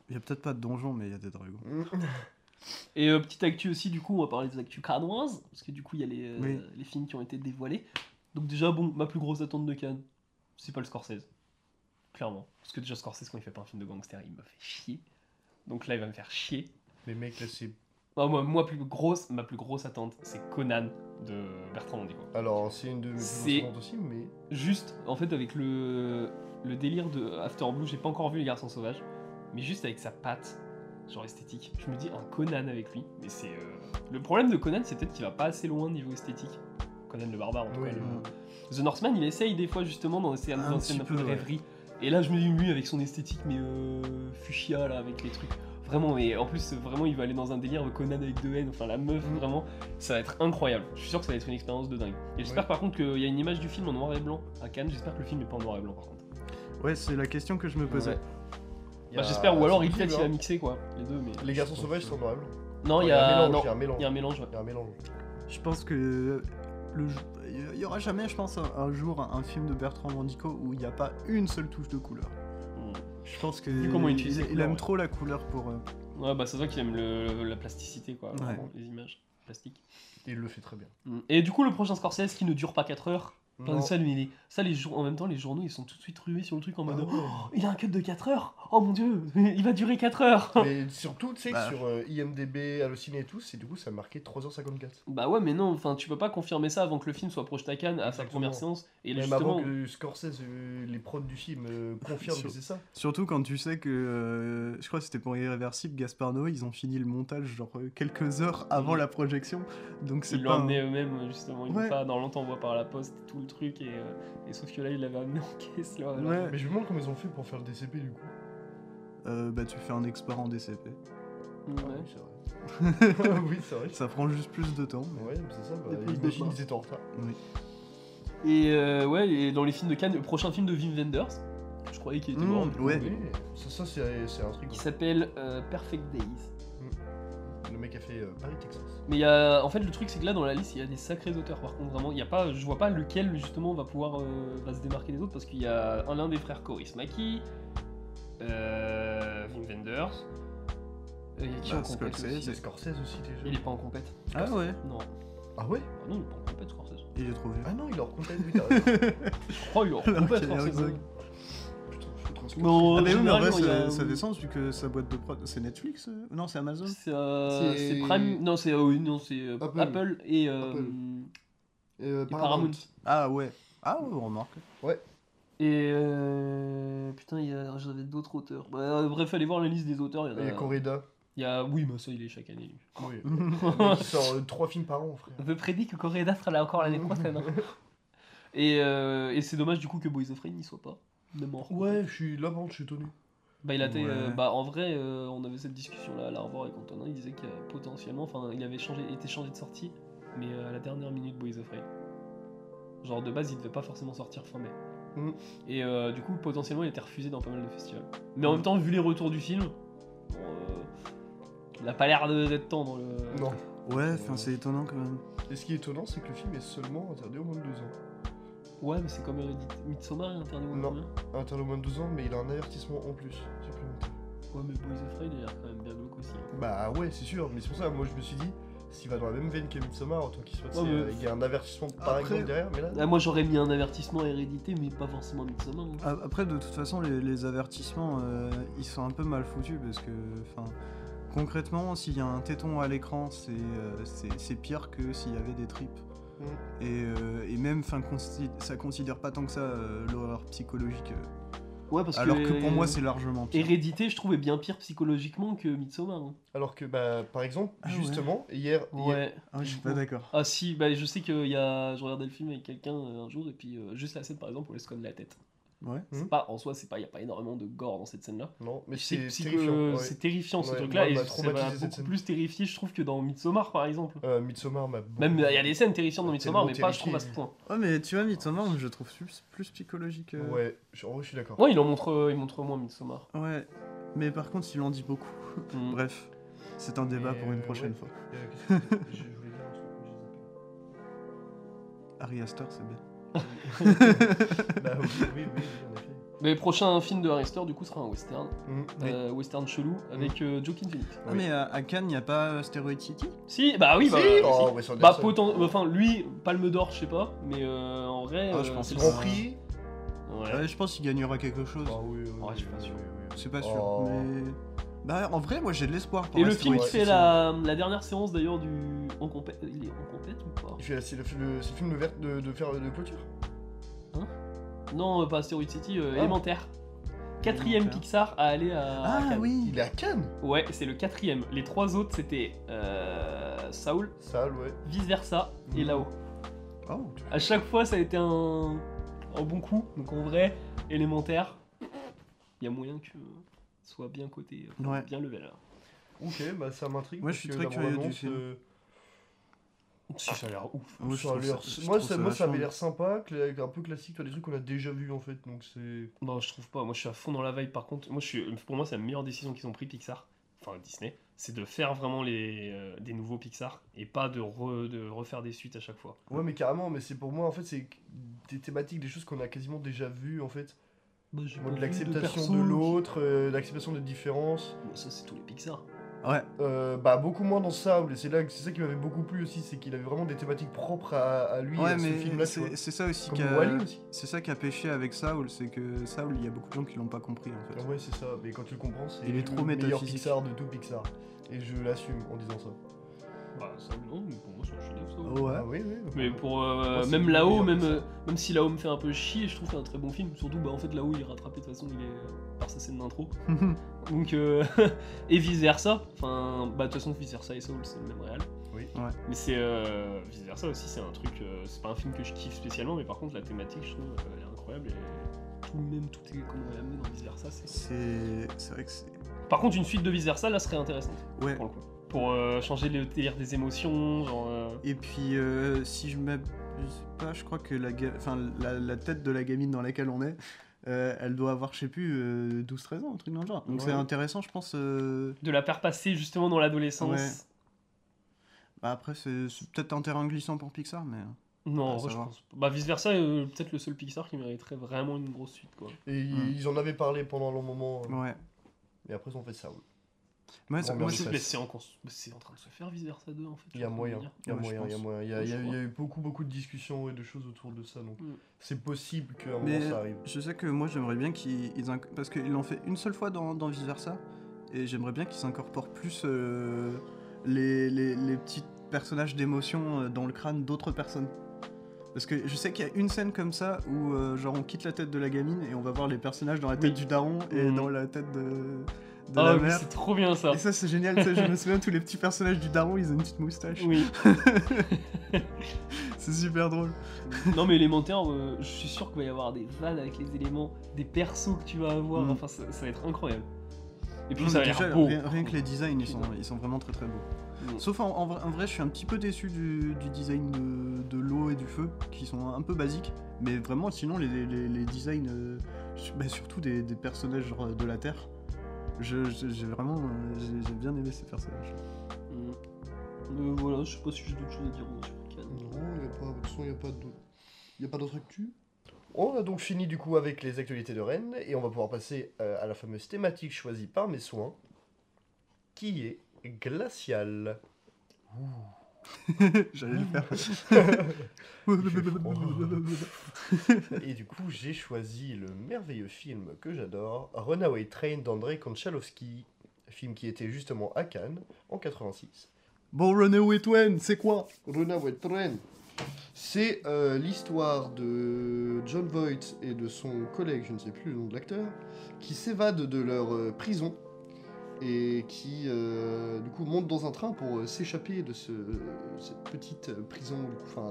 Il y a peut-être pas de donjons, mais il y a des dragons. Mm. Et euh, petite actu aussi, du coup, on va parler des actus canoises, parce que du coup, il y a les, euh, Oui. les films qui ont été dévoilés. Donc, déjà, bon, ma plus grosse attente de Cannes, c'est pas le Scorsese. Clairement. Parce que déjà, Scorsese, quand il fait pas un film de gangster, il me fait chier. Donc là, il va me faire chier. Mais mec, là, c'est. Non, moi, moi, plus grosse, ma plus grosse attente, c'est Conan de Bertrand Mandico. Alors, c'est une de mes plus grosses aussi, mais. Juste, en fait, avec le, le délire de After Blue, j'ai pas encore vu Les Garçons Sauvages, mais juste avec sa patte, genre esthétique, je me dis un Conan avec lui, mais c'est. euh, Le problème de Conan, c'est peut-être qu'il va pas assez loin niveau esthétique. Conan le barbare, en tout Oui, cas. le-. The Northman, il essaye des fois justement dans des Un dans petit scènes un peu peu, de ouais. rêverie. Et là, je me dis, lui, avec son esthétique, mais euh, fuchsia, là, avec les trucs. Vraiment, et en plus, vraiment, il va aller dans un délire Conan avec deux N, enfin la meuf, Mm. vraiment, ça va être incroyable. Je suis sûr que ça va être une expérience de dingue. Et j'espère Ouais. par contre qu'il y a une image du film en noir et blanc à Cannes, j'espère que le film est pas en noir et blanc par contre. Ouais, c'est la question que je me posais. Ouais. Il Bah, j'espère, ou alors il peut-être il possible, a hein. mixé quoi, les deux, mais. Les Garçons Sauvages sont noir et blanc. Non, il y un a. il un mélange. il y a un mélange, ouais. Il y a un mélange. Je pense que le, il y aura jamais, je pense, un, jour un film de Bertrand Mandico où il n'y a pas une seule touche de couleur. Je pense que Vu comment il il couleurs, aime ouais. trop la couleur pour. euh, Ouais, bah c'est vrai qu'il aime le- la plasticité, quoi. Ouais. vraiment, les images plastiques. Et il le fait très bien. Et du coup, le prochain Scorsese qui ne dure pas 4 heures. Ça, lui, il est- ça les jour... en même temps, les journaux ils sont tout de suite rués sur le truc en mode Ah ouais. Oh, il a un cut de 4 heures Oh mon dieu, il va durer 4 heures Mais surtout, tu sais, que Bah. sur euh, IMDB, Allociné et tout, c'est du coup, ça a marqué 3h54. Bah ouais, mais non, enfin, tu peux pas confirmer ça avant que le film soit projeté à Cannes à sa première séance. Et là, Même justement, avant que Scorsese, euh, les prods du film, euh, confirment Sur- que c'est ça. Surtout quand tu sais que, euh, je crois que c'était pour Irréversible, Gaspard Noé, ils ont fini le montage genre quelques heures avant la projection. Donc c'est ils pas. l'ont un- amené eux-mêmes, justement. Ils Ouais. l'ont pas dans longtemps, on voit par la poste tout le truc. Et, euh, et sauf que là, il l'avait amené en caisse. Là, Ouais. Mais je me demande comment ils ont fait pour faire le DCP du coup. Euh, bah tu fais un export en DCP. Ouais. Ah oui, c'est vrai. oui, c'est vrai. Ça prend juste plus de temps. mais- Ouais, mais c'est ça. Bah, ils étaient en retard. Oui. Et euh, ouais, et dans les films de Cannes, le prochain film de Wim Wenders, je croyais qu'il était Mmh, mort. ouais. Oui, ça, ça c'est c'est un truc. Qui s'appelle euh, Perfect Days. A fait euh, Paris, Texas. Mais il y a, en fait, le truc, c'est que là, dans la liste, il y a des sacrés auteurs. Par contre, vraiment, il y a pas, je vois pas lequel justement va pouvoir euh, va se démarquer des autres parce qu'il y a un l'un des frères Coris Maki, euh, Wim Wenders. Il y a qui Bah, en compète Scorsese, aussi C'est Scorsese aussi déjà. Il est pas en compète. Ah ouais Non. Ah ouais? Ah non, il est pas en compète, Scorsese. Et j'ai trouvé. Ah non, il est oui, t'as raison. Je crois qu'il est en compète, est Scorsese. Non, Ah, mais oui, mais en vrai, a- ça, sens vu que sa boîte de prod. C'est Netflix euh Non, c'est Amazon C'est euh, Prime. Non, c'est euh, oui, non, c'est euh, Apple. Apple. et, euh, Apple. Euh, et Paramount. Ah ouais. Ah ouais, remarque. Et euh, putain, il y a- j'avais d'autres auteurs. Bah, euh, bref, allez voir la liste des auteurs. Il y, en Il y a. Corrida. il y a- Oui, mais ça, il est chaque année. lui. Oui. Il sort 3 films par an, frère. On peut prédire que Correda sera là encore l'année prochaine. hein. Et, euh, et c'est dommage du coup que Boys of Rain n'y soit pas. De mort. Ouais, je suis là, par contre, je suis étonné. Bah, il a été, euh, bah, en vrai, euh, on avait cette discussion là à l'Arvor avec Antonin. Il disait que euh, potentiellement, enfin, il avait changé, été changé de sortie, mais euh, à la dernière minute, Boys of Rain. Genre de base, il devait pas forcément sortir fin mai. Mhm. Et euh, du coup, potentiellement, il était refusé dans pas mal de festivals. Mais en Mhm. même temps, vu les retours du film, bon, euh, il a pas l'air de- d'être temps dans le. Non. Ouais, enfin c'est étonnant quand même. Et ce qui est étonnant, c'est que le film est seulement interdit au moins de 2 ans. Ouais, mais c'est comme Heredit. Midsommar est interdit au Non. combien Interdit au moins de 2 ans, mais il a un avertissement en plus. supplémentaire. Ouais, mais Boys of Rain, il a l'air quand même bien glauque aussi. hein. Bah ouais, c'est sûr, mais c'est pour ça, moi je me suis dit, s'il va dans la même veine que Midsommar, autant qu'il soit, Ouais, mais- euh, il y a un avertissement par Après- exemple derrière, mais là. Ah, moi, j'aurais mis un avertissement à Hérédité, mais pas forcément Midsommar. hein. A- Après, de toute façon, les, les avertissements, euh, ils sont un peu mal foutus parce que, enfin, concrètement, s'il y a un téton à l'écran, c'est euh, c'est- c'est pire que s'il y avait des tripes. Et, euh, et même, consi- ça considère pas tant que ça euh, l'horreur psychologique. euh, Ouais, parce alors que, que pour moi, c'est largement pire. Hérédité, je trouvais bien pire psychologiquement que Midsommar. hein. Alors que, bah, par exemple, Ah justement, hier, hier- Ouais. Ah, je suis pas d'accord. Ah si, bah, je sais que y a... je regardais le film avec quelqu'un euh, un jour, et puis euh, juste la scène par exemple où elle se cogne la tête. Ouais. C'est Mhm. pas, en soi, c'est pas, y a pas énormément de gore dans cette scène-là. non, mais C'est c'est terrifiant. ouais. c'est terrifiant ce Ouais, truc-là, et cette beaucoup plus terrifié, je trouve, que dans Midsommar par exemple. Euh, Midsommar m'a beaucoup- Même, il y a des scènes terrifiantes dans Midsommar, mais pas, je trouve, à ce point. Ouais, mais tu vois, Midsommar, je trouve plus, plus psychologique. euh. Ouais, je- en vrai, je suis d'accord. Ouais, il en montre, euh, il montre moins Midsommar. Ouais. Mais par contre, il en dit beaucoup. Mm. Bref, c'est un débat pour une euh, prochaine ouais. fois. Euh, qu'est-ce que- je je voulais dire un truc, mais j'ai Harry Astor, c'est bien. bah oui, oui, oui, en effet. Le prochain film de Harry du coup sera un western, Mm. euh, western chelou avec euh, Joaquin Phoenix. Ah, Oui. mais à, à Cannes, il n'y a pas euh, Steroid City? Si, bah oui, bah, Si euh, Oh, si. Bah, enfin, lui, Palme d'Or, je sais pas, mais euh, en vrai, Ah, je pense Grand Prix? Ouais. Ouais, je pense qu'il gagnera quelque chose. Ah oui, oui, Ouais, je suis pas sûr. oui, oui, oui. C'est pas sûr, Oh. mais. Bah, en vrai, moi j'ai de l'espoir pour Et le film qui fait la, la dernière séance d'ailleurs du. En compète. Il est en compète ou pas? Il fait- C'est le, film de, de, de faire de clôture Non, euh, pas Asteroid City, euh, Ah. élémentaire. Quatrième Élémentaire. Pixar à aller à. Ah Cannes. oui Il est à Cannes Ouais, c'est le quatrième. Les trois autres c'était euh, Saul, Sale, ouais. vice versa et Mhm. là-haut. Oh, À chaque fois, ça a été un, un bon coup. Donc en vrai, élémentaire, il y a moyen que soit bien coté, euh, Ouais. bien level. Là. Ok, bah ça m'intrigue. Moi, je suis très curieux du film. euh, Si ça a l'air ouf. moi, ça moi, ça, moi, ça avait l'air sympa, un peu classique, toi, des trucs qu'on a déjà vus en fait, donc c'est. Bon, je trouve pas. Moi, je suis à fond dans la vibe. Par contre, moi, je suis, pour moi, c'est la meilleure décision qu'ils ont pris Pixar. enfin Disney, c'est de faire vraiment les, euh, des nouveaux Pixar et pas de, re- de refaire des suites à chaque fois. Ouais, mais carrément, mais c'est pour moi, en fait, c'est des thématiques, des choses qu'on a quasiment déjà vues, en fait. Bah, j'ai Moi, pas de vu l'acceptation de, l'autre, euh, l'acceptation des différences. Bah, ça, c'est tous les Pixar. Ouais, Euh, bah, beaucoup moins dans Soul, et c'est là que- c'est ça qui m'avait beaucoup plu aussi, c'est qu'il avait vraiment des thématiques propres à, à lui, ouais à ce mais film-là, tu vois. c'est c'est ça aussi Comme qui a, Wall-E aussi. c'est ça qui a pêché avec Saul, c'est que Saul, il y a beaucoup de gens qui l'ont pas compris en fait. Ah ouais, c'est ça, mais quand tu le comprends, c'est Il est le trop meilleur métaphysique. Pixar de tout Pixar. Et je l'assume en disant ça. Bah, ça, non, mais pour moi, c'est un chef-d'œuvre, ça. Ouais. Ah oui, oui. Mais pour euh, même là-haut, même, euh, même si là-haut me fait un peu chier, je trouve que c'est un très bon film. Surtout, bah en fait là-haut il est rattrapé de toute façon, il est euh, par sa scène d'intro. Donc euh, et vice versa. Enfin, bah de toute façon vice versa et Soul c'est le même réel. Oui. Ouais. Mais c'est euh, vice versa aussi, c'est un truc. euh, c'est pas un film que je kiffe spécialement, mais par contre la thématique, je trouve, euh, elle est incroyable et tout même tout est comment elle est amené dans vice versa. C'est... Vrai que c'est. Par contre, une suite de vice versa là serait intéressante Ouais. pour le coup. Pour euh, changer le délire des émotions, genre. euh, Et puis, euh, si je m'abuse pas, je crois que la, ga- enfin, la, la tête de la gamine dans laquelle on est, euh, elle doit avoir, je sais plus, euh, 12-13 ans, un truc dans le genre. Donc Ouais. c'est intéressant, je pense. euh, de la faire passer justement dans l'adolescence. Ouais. Bah après, c'est peut-être un terrain glissant pour Pixar, mais. Non, Ah, je pense. Bah, vice versa, euh, peut-être le seul Pixar qui mériterait vraiment une grosse suite, quoi. Et Hmm. ils en avaient parlé pendant un long moment, euh, Ouais. et après ils ont fait ça. Ouais, ça- Bon, moi, c'est- Mais c'est en, cons- mais c'est en train de se faire vice versa 2 en fait. Il y a moyen, il y a moyen, il y a pense. moyen. Il y a, Ouais, il y a- je il y a crois. eu beaucoup, beaucoup de discussions et de choses autour de ça, donc Mm. c'est possible qu'à un Mais moment ça arrive. je sais que moi, j'aimerais bien qu'ils. Parce qu'ils l'ont fait une seule fois dans, dans Vice Versa, et j'aimerais bien qu'ils incorporent plus euh, les, les, les petits personnages d'émotion euh, dans le crâne d'autres personnes. Parce que je sais qu'il y a une scène comme ça où euh, genre on quitte la tête de la gamine et on va voir les personnages dans la tête Oui. du daron et Mhm. dans la tête de, de la oui, mère. c'est trop bien ça. Et ça c'est génial, tu sais, je me souviens tous les petits personnages du daron, ils ont une petite moustache. Oui. C'est super drôle. non, mais élémentaire, euh, je suis sûr qu'il va y avoir des vannes avec les éléments, des persos que tu vas avoir. Mm. Enfin, ça, ça va être incroyable. Et puis Non, ça a mais l'air déjà, beau. rien, rien que les designs, ils sont, ils sont vraiment très très beaux. Mm. Sauf en, en vrai, en vrai, je suis un petit peu déçu du, du design de, de l'eau et du feu, qui sont un peu basiques. Mais vraiment, sinon, les, les, les designs, euh, bah, surtout des, des personnages genre, de la Terre, je- je- j'ai vraiment j'ai bien aimé ces personnages. Mm. Euh, voilà, je sais pas si j'ai d'autres choses à dire moi, sur Cannes. Non, il y a pas, de toute façon, il n'y a pas d'autre. Il y a pas d'autre actu. On a donc fini du coup avec les actualités de Rennes et on va pouvoir passer euh, à la fameuse thématique choisie par mes soins, qui est glacial. J'allais le faire. Et du coup, j'ai choisi le merveilleux film que j'adore, Runaway Train d'Andrei Konchalovsky, film qui était justement à Cannes en 86. bon, Runaway Twain, c'est quoi? Runaway Train. C'est euh, l'histoire de John Voight et de son collègue, je ne sais plus le nom de l'acteur, qui s'évadent de leur euh, prison et qui euh, du coup montent dans un train pour euh, s'échapper de ce, cette petite euh, prison, du coup, enfin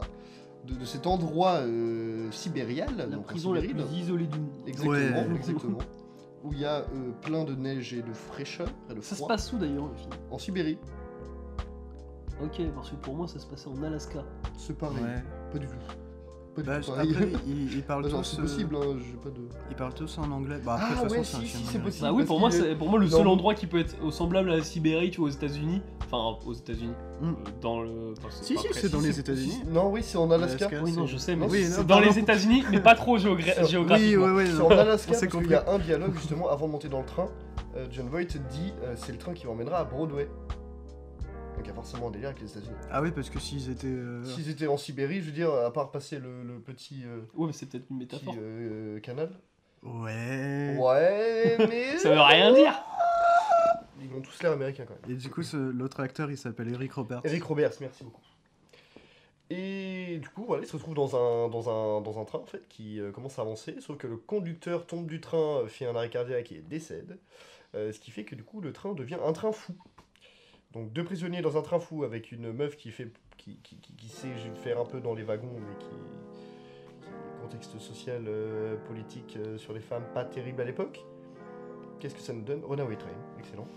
de, de cet endroit euh, sibérial. La donc prison la plus isolée du monde. Exactement, Ouais. exactement. Où il y a euh, plein de neige et de fraîcheur et de Ça se passe où d'ailleurs le film? En Sibérie, Ok, parce que pour moi ça se passait en Alaska. c'est pareil. Ouais. Pas du tout. Pas du Bah, tout après, ils, ils parlent Bah, genre, tous. c'est euh, possible, hein, j'ai pas de. Ils parlent tous en anglais. Bah, après, Ah de toute ouais, façon, si, c'est si, possible. Bah oui, pour moi, est- pour moi le Non. seul endroit qui peut être semblable à la Sibérie, tu vois, aux États-Unis. Enfin, aux États-Unis. Mm. Euh, dans le. enfin, Si, si, c'est dans les États-Unis. Non, oui, c'est en Alaska. Oui, non, c'est- je sais, mais Oui, c'est dans les États-Unis, mais pas trop géographiquement. Oui, ouais, ouais. C'est en Alaska parce qu'il y a un dialogue justement avant de monter dans le train. Euh, John Voight dit euh, c'est le train qui m'emmènera à Broadway. Donc il y a forcément un délire avec les États-Unis. Ah oui, parce que s'ils étaient. euh, S'ils étaient en Sibérie, je veux dire, à part passer le, le petit, euh, Ouais, mais c'est peut-être une petit, métaphore. euh, canal. Ouais. Ouais, mais. Ça veut rien dire. Ils ont tous l'air américains quand même. Et du coup, ce- l'autre acteur, il s'appelle Eric Roberts. Eric Roberts, merci beaucoup. Et du coup, voilà, il se retrouve dans un, dans un, dans un train en fait qui euh, commence à avancer, sauf que le conducteur tombe du train, euh, fait un arrêt cardiaque et décède, euh, ce qui fait que du coup le train devient un train fou. Donc deux prisonniers dans un train fou avec une meuf qui fait qui, qui, qui- qui sait faire un peu dans les wagons mais qui, contexte social euh, politique euh, sur les femmes pas terrible à l'époque. Qu'est-ce que ça nous donne? Runaway Train, excellent.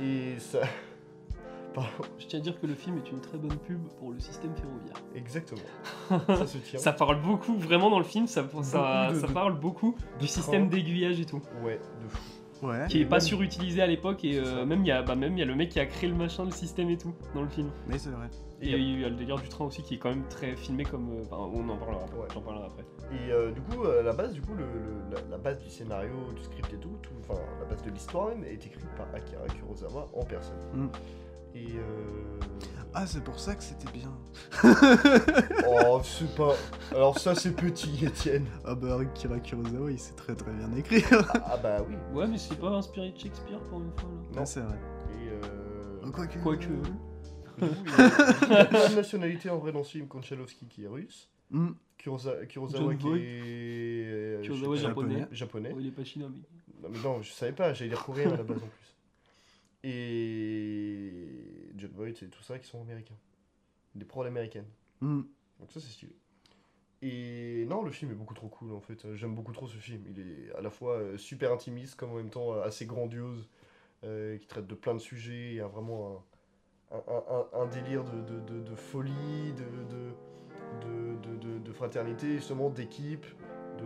Et ça Pardon, Je tiens à dire que le film est une très bonne pub pour le système ferroviaire. exactement. ça se tient. Ça parle beaucoup, vraiment dans le film, ça, ça, de- parle beaucoup du système d'aiguillage et tout. Ouais, de fou. Ouais. qui est pas surutilisé à l'époque et euh, même il y a bah, même il y a le mec qui a créé le machin, le système et tout dans le film. Mais c'est vrai. Et il y a le délire du train aussi qui est quand même très filmé comme. euh, Enfin, on en parlera après. Ouais. J'en parlerai après. Et euh, du coup, euh, la base, du coup, le, le- la, la base du scénario, du script et tout, tout, enfin la base de l'histoire même, est écrite par Akira Kurosawa en personne. Mm. Et euh... Ah, c'est pour ça que c'était bien. oh, c'est pas. Alors ça, c'est petit, Étienne. Ah bah Kira Kurosawa, il sait très très bien écrire. Ah, ah bah oui. Ouais, mais c'est pas inspiré de Shakespeare pour une fois là. Non. Ah, c'est vrai. Et euh... Quoique. Quoique. du coup, il a- il a plein de nationalités en vrai dans ce film. Konchalovsky qui est russe. Kurosa- Kurosawa John qui est euh, Kurosawa japonais. japonais. Oh, il est pas chinois, mais. Non mais non, je savais pas, j'allais dire coréen à la base en plus. Et John Voight et tout ça qui sont américains. Des prods américaines. Hmm. Donc ça c'est stylé. Et non, le film est beaucoup trop cool en fait. J'aime beaucoup trop ce film. Il est à la fois euh, super intimiste comme en même temps euh, assez grandiose, euh, qui traite de plein de sujets. Il y a vraiment un, un, un- un délire de, de, de- de folie, de, fraternité, justement, d'équipe, de-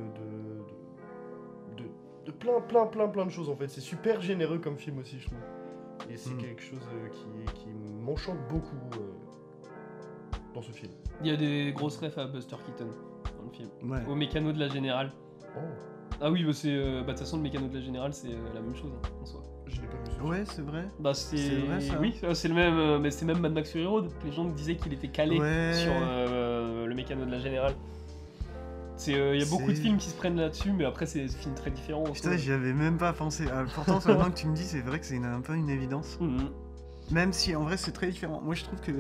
de plein, plein, plein, plein de choses en fait. C'est super généreux comme film aussi, je trouve. Et c'est Mm. quelque chose euh, qui, qui m'enchante beaucoup euh, dans ce film. Il y a des grosses refs à Buster Keaton dans le film. Ouais. Au mécano de la générale. Oh, Ah oui, bah c'est. euh, bah, de toute façon, le mécano de la générale, c'est euh, la même chose hein, en soi. je n'ai pas vu Ouais, c'est vrai. Bah c'est. C'est vrai, ça Oui, c'est le même. euh, mais c'est même Mad Max Fury Road. Les gens disaient qu'il était calé Ouais. sur euh, le mécano de la générale. C'est, euh, il y a beaucoup de films qui se prennent là-dessus, mais après c'est des films très différents. en Putain, j'y avais même pas pensé. Ah, pourtant, seulement que tu me dis, c'est vrai que c'est un peu une évidence. Mhm. Même si en vrai c'est très différent. Moi je trouve que.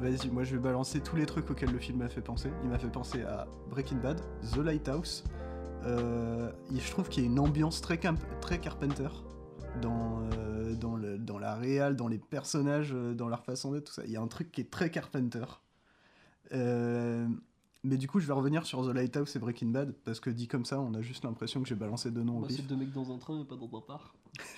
Vas-y, moi je vais balancer tous les trucs auxquels le film m'a fait penser. Il m'a fait penser à Breaking Bad, The Lighthouse. Euh, je trouve qu'il y a une ambiance très, très Carpenter dans, euh, dans, le, dans la réal, dans les personnages, euh, dans leur façon d'être, tout ça. Il y a un truc qui est très Carpenter. Euh, mais du coup, je vais revenir sur The Lighthouse et Breaking Bad, parce que dit comme ça, on a juste l'impression que j'ai balancé deux noms au Bah, pif. c'est deux mecs dans un train et pas dans un parc.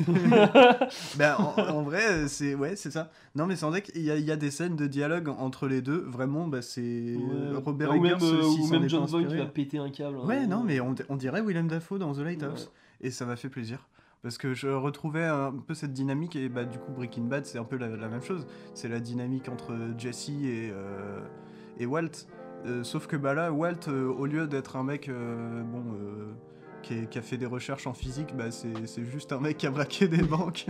Ben, en, en vrai, c'est ouais, c'est ça. Non, mais c'est vrai qu'il y, y a des scènes de dialogue entre les deux. Vraiment, bah, c'est Ouais. Robert ou même, euh, s'il ou même John Voight qui va péter un câble. hein. Ouais, non, mais on, on dirait Willem Dafoe dans The Lighthouse. Ouais. Et ça m'a fait plaisir. Parce que je retrouvais un peu cette dynamique, et bah, du coup, Breaking Bad, c'est un peu la, la même chose. C'est la dynamique entre Jesse et, euh, et Walt. Euh, sauf que bah, là, Walt, euh, au lieu d'être un mec euh, bon, qui, a fait des recherches en physique, bah, c'est juste un mec qui a braqué des banques.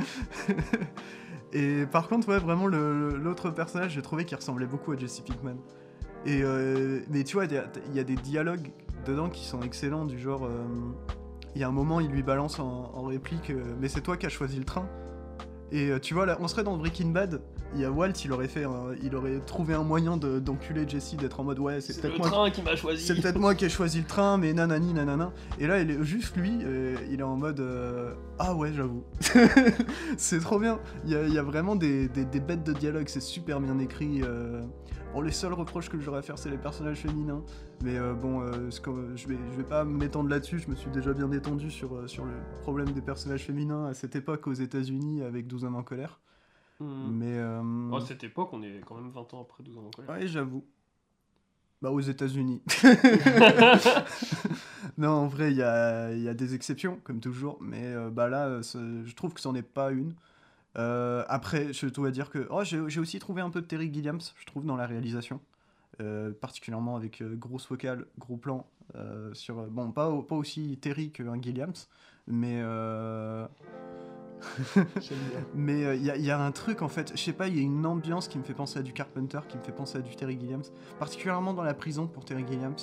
et par contre, ouais, vraiment, l'autre personnage, j'ai trouvé qu'il ressemblait beaucoup à Jesse Pinkman. Et, mais tu vois, il y, a- des dialogues dedans qui sont excellents, du genre. il y a un moment, il lui balance en, en réplique Mais c'est toi qui as choisi le train? Et tu vois, là, on serait dans Breaking Bad. Il y a Walt, il aurait, fait un- il aurait trouvé un moyen de- d'enculer Jesse, d'être en mode Ouais, c'est peut-être moi, train qui m'a choisi. c'est peut-être moi qui ai choisi le train, mais nanani nanana. Et là, il est juste lui, euh, il est en mode euh, Ah ouais, j'avoue. c'est trop bien. Il y a, il y a vraiment des, des- des bêtes de dialogue, c'est super bien écrit. euh. Bon, les seuls reproches que j'aurais à faire, c'est les personnages féminins. Mais euh, bon, euh, ce que- je, vais, je vais pas m'étendre là-dessus, je me suis déjà bien étendu sur, sur le problème des personnages féminins à cette époque aux États-Unis avec 12 hommes en colère. Mhm. Mais. euh, Oh, cette époque, on est quand même 20 ans après 12 ans en colère. Ouais, j'avoue. Bah, aux États-Unis. non, en vrai, il y a, il y a des exceptions, comme toujours. Mais euh, bah là, euh, je trouve que c'en est pas une. Euh, après, je dois dire que. Oh, j'ai aussi trouvé un peu de Terry Gilliams, je trouve, dans la réalisation. Euh, particulièrement avec euh, grosse focale, gros plan. euh, sur, bon, pas, pas aussi Terry qu'un Gilliams, mais. Euh, mais euh, il y, a- y a un truc en fait, je sais pas, il y a une ambiance qui me fait penser à du Carpenter, qui me fait penser à du Terry Gilliams, particulièrement dans la prison pour Terry Gilliams.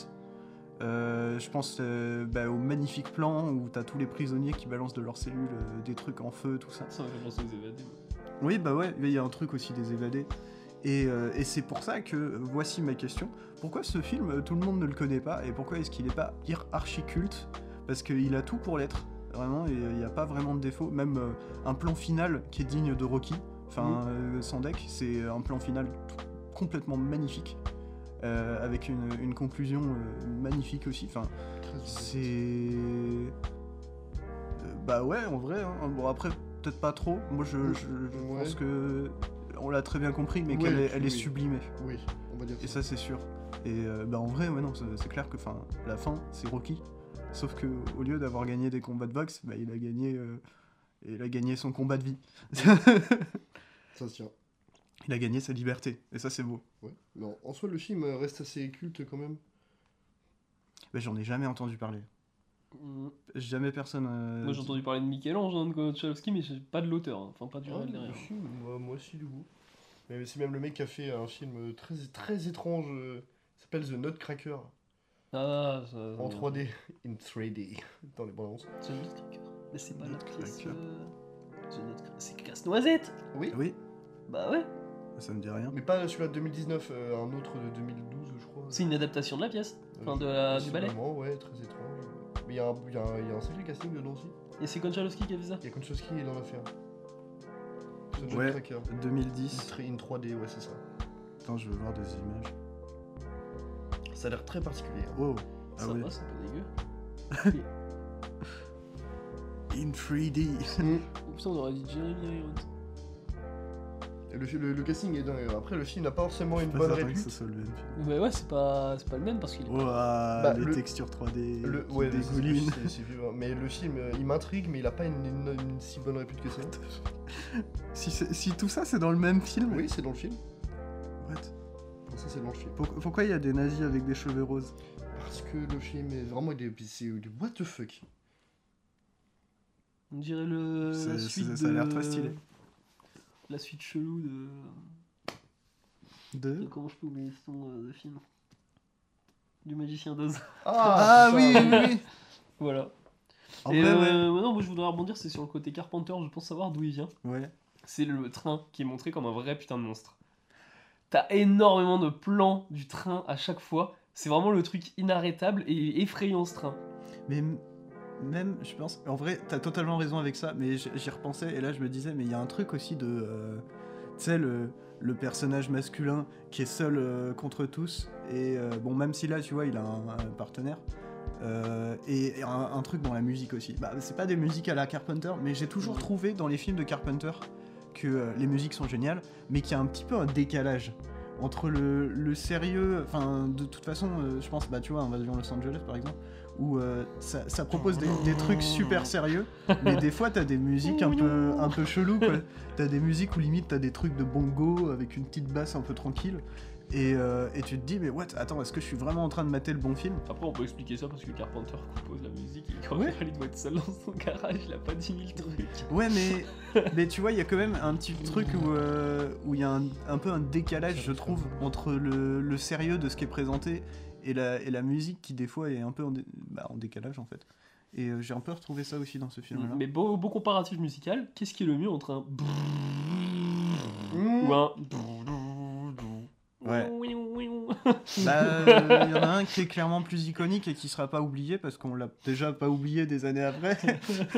Euh, je pense euh, bah, au magnifique plan où t'as tous les prisonniers qui balancent de leurs cellules euh, des trucs en feu, tout ça. Ça m'a fait penser aux évadés. Oui, bah ouais, il y a un truc aussi des évadés. Et, euh, et c'est pour ça que, euh, voici ma question, pourquoi ce film, euh, tout le monde ne le connaît pas, et pourquoi est-ce qu'il n'est pas ir- archi culte Parce qu'il a tout pour l'être, vraiment, et euh, il n'y a pas vraiment de défaut, même euh, un plan final qui est digne de Rocky, enfin, euh, sans deck, c'est un plan final complètement magnifique, euh, avec une, une conclusion euh, magnifique aussi, enfin, c'est. Euh, Bah ouais, en vrai. hein. Bon, après, peut-être pas trop. Moi, je, je- je Ouais. pense que. On l'a très bien compris, mais Ouais, qu'elle est, elle est oui. sublimée. Oui, on va dire Et ça, c'est sûr. Et euh, bah en vrai, ouais, non, c'est clair que la fin, c'est Rocky. Sauf que au lieu d'avoir gagné des combats de boxe, bah, il a gagné, euh, il a gagné son combat de vie. Ça se tient. il a gagné sa liberté. Et ça, c'est beau. Ouais. Mais en, soi, le film reste assez culte quand même. Bah, J'en ai jamais entendu parler. Mm. Jamais personne. euh, Moi j'ai entendu parler de Michel-Ange, hein, de mais pas de l'auteur, hein. enfin pas du Ah, réel le derrière. film, moi, moi aussi, du coup. Mais c'est même le mec qui a fait un film très, très étrange. euh, Il s'appelle The Nutcracker. Ah, ça. En 3D. In 3D. Dans les bandes annonces. The Nutcracker. Mais c'est pas. Nutcracker. euh, The Nutcracker. C'est Casse-Noisette Oui. Oui, Bah ouais. ça me dit rien. Mais pas celui-là de 2019, euh, un autre de 2012, je crois. C'est une adaptation de la pièce, enfin de Euh, la, du ballet. possiblement, ouais, très étrange. Mais il y, a un- il y a un- il y a un sacré casting dedans aussi. Et c'est Konchalovsky qui a fait ça Il y a Konchowski qui est dans l'affaire. The Ouais. Nutcracker. In 2010. tr- in 3D, ouais, c'est ça. Attends, je veux voir des images. Ça a l'air très particulier. hein. Wow. Ah Ça oui. va, c'est pas dégueu. In 3D. Oh putain, on aurait dit Jeremy Irons. Le, le- le casting est dingue. Après, le film n'a pas forcément une Pas bonne certain que répute. ce soit le même film. Mais ouais, c'est pas, c'est pas le même parce qu'il est. Ah, Bah, les le- textures 3D Le, qui ouais, c'est- dégoulinent. c'est- c'est vieux. Mais le film, euh, il m'intrigue, mais il a pas une, une- une si bonne répute que ça. Si, si tout ça c'est dans le même film Oui, c'est dans le film. Ça, c'est dans le film. Pour- Pourquoi il y a des nazis avec des cheveux roses Parce que le film est vraiment des, c'est du what the fuck. On dirait le. La suite ça a l'air de- très stylé. La suite chelou de. De de- Comment je peux oublier ce nom euh, de film Du magicien d'Oz. Ah, oui, putain. oui, oui voilà. En Et vrai, ouais. euh, non, moi je voudrais rebondir, c'est sur le côté Carpenter, je pense savoir d'où il vient. Ouais. C'est le train qui est montré comme un vrai putain de monstre. T'as énormément de plans du train à chaque fois. C'est vraiment le truc inarrêtable et effrayant ce train. Mais même, je pense, en vrai, t'as totalement raison avec ça, mais j'y repensais et là je me disais, mais il y a un truc aussi de. euh, tu sais, le, le personnage masculin qui est seul euh, contre tous, et euh, bon, même si là, tu vois, il a un, un partenaire. euh, et et un, un truc dans la musique aussi. Bah, c'est pas des musiques à la Carpenter, mais j'ai toujours trouvé dans les films de Carpenter euh, les musiques sont géniales, mais qu'il y a un petit peu un décalage entre le, sérieux, enfin de toute façon, euh, je pense, bah tu vois, Invasion Los Angeles par exemple, où euh, ça, propose des, des trucs super sérieux, mais des fois t'as des musiques un peu, un peu chelou quoi. T'as des musiques où limite t'as des trucs de bongo avec une petite basse un peu tranquille, et, euh, et tu te dis, mais what, attends, est-ce que je suis vraiment en train de mater le bon film? Après, on peut expliquer ça parce que Carpenter compose la musique et quand Ouais. il doit être seul dans son garage, il a pas 10 000 trucs. Ouais, mais, mais tu vois, il y a quand même un petit truc où euh, où il y a un, un peu un décalage, je trouve, entre le, le sérieux de ce qui est présenté et la, et la musique qui, des fois, est un peu en, dé- bah, en décalage en fait. Et euh, j'ai un peu retrouvé ça aussi dans ce film-là. Mais beau, beau comparatif musical, qu'est-ce qui est le mieux entre un Mmh. ou un Ouais. Bah, euh, il y en a un qui est clairement plus iconique et qui sera pas oublié parce qu'on l'a déjà pas oublié des années après.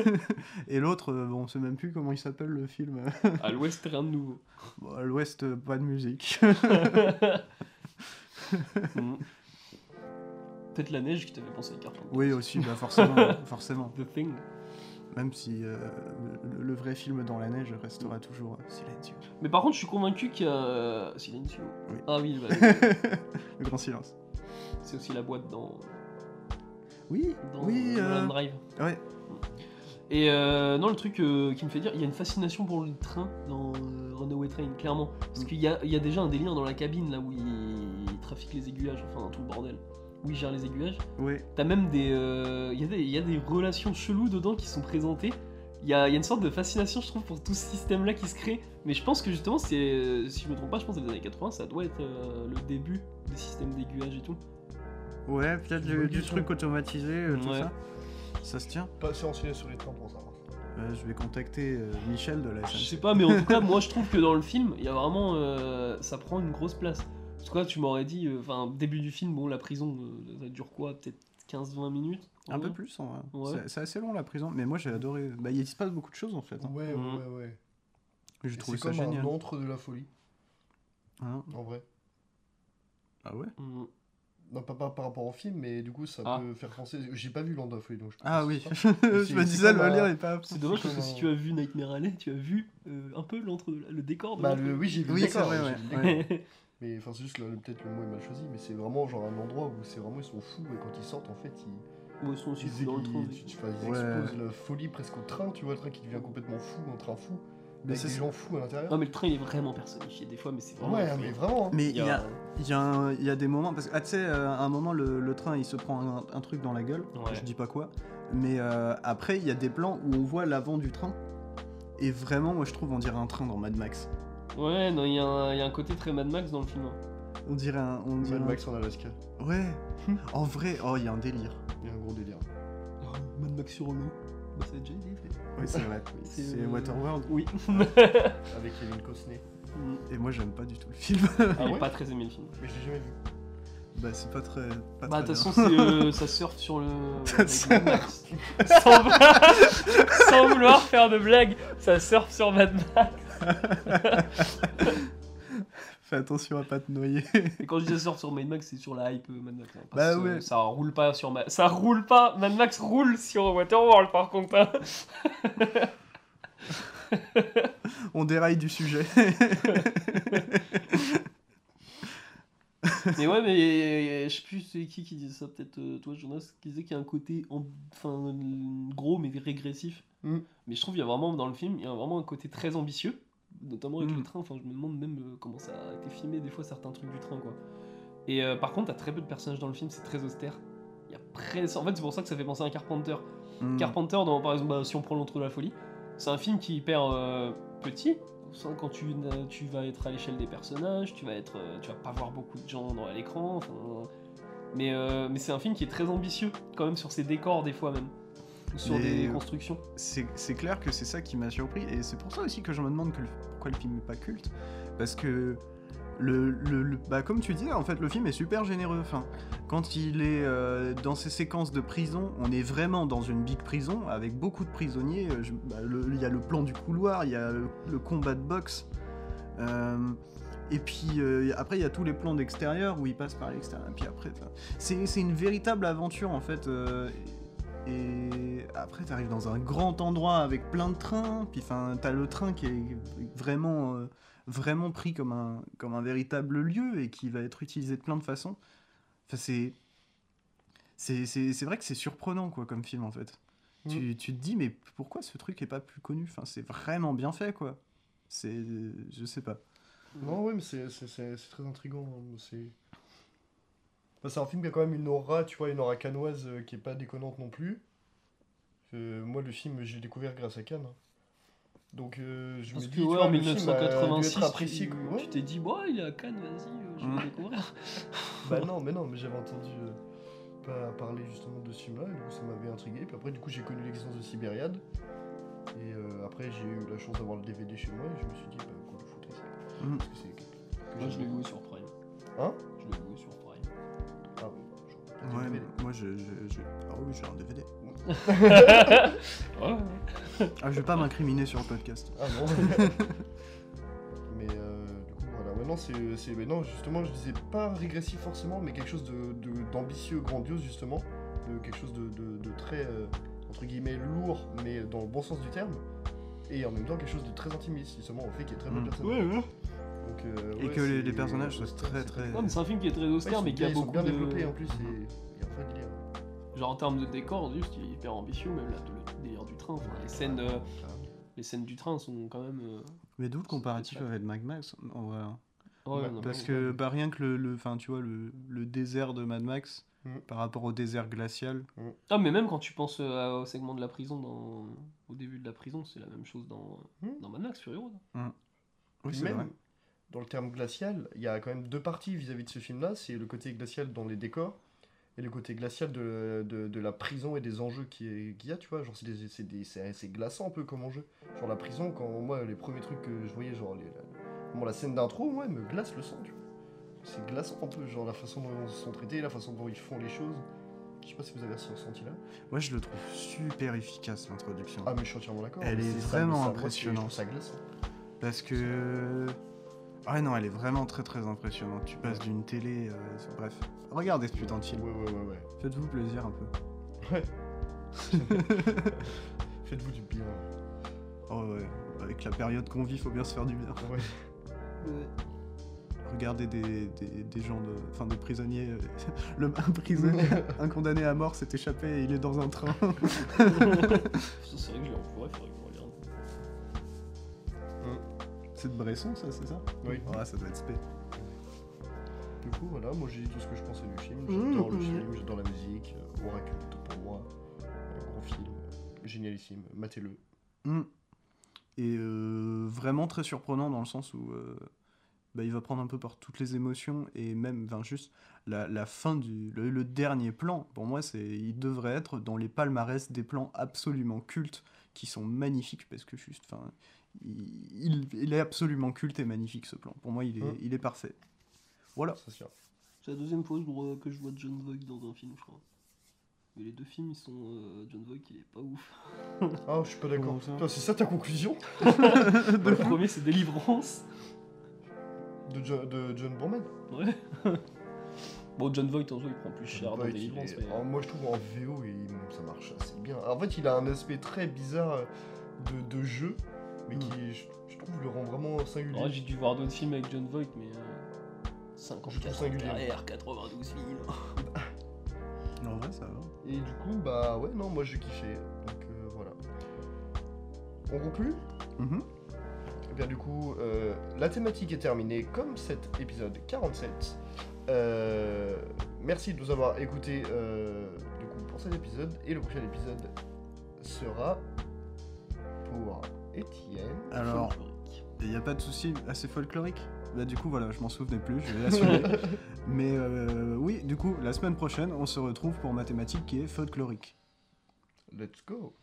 et l'autre, euh, bon, on sait même plus comment il s'appelle le film. À l'ouest, rien de nouveau. Bon, à l'ouest, euh, pas de musique. Mm. Peut-être la neige qui t'avait pensé à Carpenter. oui, aussi, bah forcément, forcément. The Thing. Même si euh, le, le vrai film dans la neige restera toujours euh, Silencio. Mais par contre, je suis convaincu qu'il y a. euh, Silencio. Oui. Ah oui, bah, le grand silence. c'est aussi la boîte dans. Oui, dans oui, Mulholland euh, Drive. ouais. Et euh, non, le truc qui me fait dire, il y a une fascination pour le train dans Runaway Train, clairement. Parce Mm. qu'il y a, il y a déjà un délire dans la cabine, là où il trafique les aiguillages, enfin tout le bordel. Où il gère les aiguillages. Ouais. T'as même des. euh, Il y, a des- il y a des relations cheloues dedans qui sont présentées. Il y a, il y a une sorte de fascination, je trouve, pour tout ce système-là qui se crée. Mais je pense que justement, c'est, euh, si je me trompe pas, je pense que les années 80, ça doit être euh, le début des systèmes d'aiguillage et tout. Ouais, peut-être du- du truc automatisé, euh, tout Ouais. ça. Ça se tient. Pas renseigné sur les trains pour ça. Euh, je vais contacter euh, Michel de la Je SNCF. sais pas, mais en tout cas, moi je trouve que dans le film, il y a vraiment. euh, ça prend une grosse place. Parce que là, tu m'aurais dit, euh, enfin, début du film, bon, la prison, euh, ça dure quoi Peut-être 15-20 minutes Un peu Ouais. plus, en vrai. Ouais. C'est- C'est assez long la prison, mais moi j'ai adoré. Bah, il se passe beaucoup de choses en fait. hein. Ouais, Mhm. ouais, ouais. J'ai trouvé C'est ça comme génial. un entre de la folie, Hein en vrai. ah ouais Mm. Non, pas, pas par rapport au film, mais du coup, ça Ah. peut faire penser. J'ai pas vu l'Ande de la folie, donc je Ah oui, je c'est- me c'est disais le lien est pas. C'est dommage C'est parce que si tu as vu Nightmare Alley, tu as vu euh, un peu l'entre le décor de Bah, le, oui, j'ai vu Oui, le c'est décor, vrai, j'ai ouais. Mais enfin, c'est juste peut-être le mot est mal choisi, mais c'est vraiment genre un endroit où c'est vraiment ils sont fous et quand ils sortent, en fait, ils, aussi, Ils, je suis dans le train. ils- tu- ils Ouais. la folie presque au train, tu vois, le train qui devient complètement fou, un train fou, Mais c'est des gens fous à l'intérieur. Non, mais le train, il est vraiment personnifié des fois, mais c'est vraiment. Ouais, fou. mais vraiment. hein. Mais Il y a, il y, a y a des moments, parce que ah, tu sais, euh, à un moment, le, le train il se prend un, un truc dans la gueule, Ouais. je dis pas quoi, mais euh, après, il y a des plans où on voit l'avant du train, et vraiment, moi je trouve, on dirait un train dans Mad Max. Ouais, non, il y, a un- il y a un côté très Mad Max dans le film. hein. On dirait un. On dirait Mad un- Max en Alaska. Ouais, en vrai, oh, il y a un délire. Il y a un gros délire. Mad Max sur l'eau. Bah, a déjà été fait. Oui, c'est vrai. C'est, c'est euh, Waterworld. Oui. Avec Kevin Costner. Et moi, j'aime pas du tout le film. Ah ouais pas très aimé le film. Mais je l'ai jamais vu. bah, c'est pas très. Pas Bah, de toute façon, c'est, euh, ça surfe sur le. Mad Max. sans, sans vouloir faire de blague, ça surfe sur Mad Max. Fais attention à pas te noyer. Et quand je dis ça surfe sur Mad Max, c'est sur la hype euh, Mad Max. hein, Bah parce ouais. Ça roule pas sur Mad Ça roule pas. Mad Max roule sur Waterworld par contre. hein. On déraille du sujet. Mais ouais, mais je sais plus c'est qui qui disait ça, peut-être euh, toi Jonas, qui disait qu'il y a un côté en- enfin gros mais régressif. Mm. Mais je trouve qu'il y a vraiment dans le film, il y a vraiment un côté très ambitieux, notamment avec Mm. le train. Enfin, je me demande même euh, comment ça a été filmé des fois certains trucs du train quoi. Et euh, par contre, t'as très peu de personnages dans le film, c'est très austère. Il y a presque, en fait, c'est pour ça que ça fait penser à un Carpenter. Hmm. Carpenter, dans, par exemple, bah, si on prend l'entre de la folie, c'est un film qui est hyper euh, petit. Quand tu, vas être à l'échelle des personnages, tu vas être, tu vas pas voir beaucoup de gens dans à l'écran. enfin, mais euh, mais c'est un film qui est très ambitieux, quand même sur ses décors des fois même, sur Mais, des constructions. c'est clair que c'est ça qui m'a surpris. Et c'est pour ça aussi que je me demande que le- pourquoi le film n'est pas culte. Parce que le, le- le- bah comme tu disais en fait le film est super généreux. Enfin quand il est euh, dans ses séquences de prison on est vraiment dans une big prison avec beaucoup de prisonniers. Euh, bah, il y a le plan du couloir il y a le, le combat de boxe. Euh, et puis euh, après il y a tous les plans d'extérieur où il passe par l'extérieur. Et puis après c'est une véritable aventure en fait et après, t'arrives dans un grand endroit avec plein de trains. Puis, enfin, t'as le train qui est vraiment, euh, vraiment pris comme un, comme un véritable lieu et qui va être utilisé de plein de façons. Enfin, c'est, c'est, vrai que c'est surprenant, quoi, comme film, en fait. Mm. Tu, tu te dis, mais pourquoi ce truc est pas plus connu? Enfin, c'est vraiment bien fait, quoi. C'est, je sais pas. Non, ouais, mais c'est très intriguant. hein, C'est Enfin, c'est un film qui a quand même une aura, tu vois, une aura canoise euh, qui est pas déconnante non plus. Euh, moi, le film, j'ai découvert grâce à Cannes. hein. Donc, euh, je Parce me que dis, tu ouais, vois, en le film a dû 1986, être apprécié. tu, quoi. Ouais. tu t'es dit, bon, il est à Cannes, vas-y, euh, je vais Mm. le découvrir. Bah non, mais non, mais j'avais entendu euh, pas parler justement de ce film-là, et du coup ça m'avait intrigué. Puis après, du coup, j'ai connu l'existence de Sibériade. Et euh, après, j'ai eu la chance d'avoir le DVD chez moi, et je me suis dit, bah, qu'on le foutait ça. Mm. Parce que c'est. Moi, je l'ai loué sur Prime. Hein? Ouais, DVD. moi, je, je, je- Ah oui, j'ai un DVD. ouais. Ah, je vais pas m'incriminer sur le podcast. Ah non Mais euh, du coup, voilà. Ouais, non, c'est, non, justement, je disais pas régressif forcément, mais quelque chose de, de- d'ambitieux, grandiose, justement. De, quelque chose de, de- de très, euh, entre guillemets, lourd, mais dans le bon sens du terme. Et en même temps, quelque chose de très intimiste, justement, au fait qu'il y a très peu de Mm. ouais. Donc, euh, Et que les- personnages soient très, très- Non, mais c'est un film qui est très austère, mais qui a beaucoup bien de... développés en plus, et il y a un vrai délire. Genre en termes de décor, juste, il est hyper ambitieux, même là, le délire du train. Enfin, les scènes, euh, les scènes du train sont quand même. euh, Mais d'où le comparatif avec Mad Max en vrai. hein. ouais, non, Parce que bah, rien que le, le, enfin, tu vois, le, le désert de Mad Max Mm. par rapport au désert glacial. Ah, mais même quand tu penses euh, au segment de la prison, dans... au début de la prison, c'est la même chose dans, Hmm. dans Mad Max Fury Road. Oui, Puis c'est même, vrai. Dans le terme glacial, il y a quand même deux parties vis-à-vis de ce film-là. C'est le côté glacial dans les décors et le côté glacial de, de, de la prison et des enjeux qui est- qu'il y a, tu vois. Genre, c'est glaçant un peu comme enjeu. Genre, la prison, quand moi, les premiers trucs que je voyais, genre, les, la, bon, la scène d'intro, moi, elle me glace le sang, tu vois. C'est glaçant un peu, genre, la façon dont ils sont traités, la façon dont ils font les choses. Je sais pas si vous avez ce ressenti-là. Moi, je le trouve super efficace l'introduction. Ah, mais je suis entièrement d'accord. Elle est vraiment ça- impressionnante. Ça glaçant. Parce que. Ah non, elle est vraiment très très impressionnante. Tu passes d'une télé. euh, Bref, regardez ce putain de film. Ouais, ouais, ouais, ouais. Faites-vous plaisir un peu. Ouais. Faites-vous du bien. Oh ouais, avec la période qu'on vit, faut bien se faire du bien. Ouais. regarder des, des, des gens, de, enfin des prisonniers. euh, le, un prisonnier, un condamné à mort s'est échappé et il est dans un train. Ça, c'est vrai que je l'ai en faudrait C'est de Bresson, ça, c'est ça Oui. Ouais, ça doit être spé. Du coup, voilà, moi j'ai dit tout ce que je pensais du film. Mmh, J'adore le mmh. film, j'adore la musique. euh, Aura culte pour moi. Un gros film, euh, génialissime. Matez-le. Mm. Et euh, vraiment très surprenant dans le sens où euh, bah, il va prendre un peu par toutes les émotions et même enfin, juste la, la fin du le, le dernier plan pour moi c'est il devrait être dans les palmarès des plans absolument cultes qui sont magnifiques parce que juste enfin il, il- il est absolument culte et magnifique ce plan pour moi il est, Mm. il est parfait voilà c'est la deuxième fois que je- vois John Voight dans un film, je crois. Mais les deux films, ils sont. euh, John Voight, il est pas ouf. Ah, je suis pas d'accord. Putain, C'est ça ta conclusion Le premier, c'est Délivrance. de, Jo- de John Boorman Ouais. Bon, John Voight, en soi, il prend plus cher dans Voight, il Délivrance. est- mais- moi je trouve en VO il- ça marche assez bien. En fait il a un aspect très bizarre de, de jeu, mais Mm. qui je, je trouve le rend vraiment singulier. J'ai dû voir d'autres films avec John Voight, mais. Euh, 54 Je trouve singulier. carrière, 92 films. en vrai ça va Et du coup bah ouais non moi j'ai kiffé. Donc euh, voilà. On conclut? Mhm. Eh bien du coup, euh, la thématique est terminée comme cet épisode 47. Euh, merci de nous avoir écoutés euh, du coup pour cet épisode et le prochain épisode sera pour Étienne. alors Folklorique. il n'y a pas de souci assez folklorique bah du coup voilà je m'en souvenais plus je vais l'assumer mais euh, oui du coup la semaine prochaine on se retrouve pour mathématiques qui est folklorique Let's go.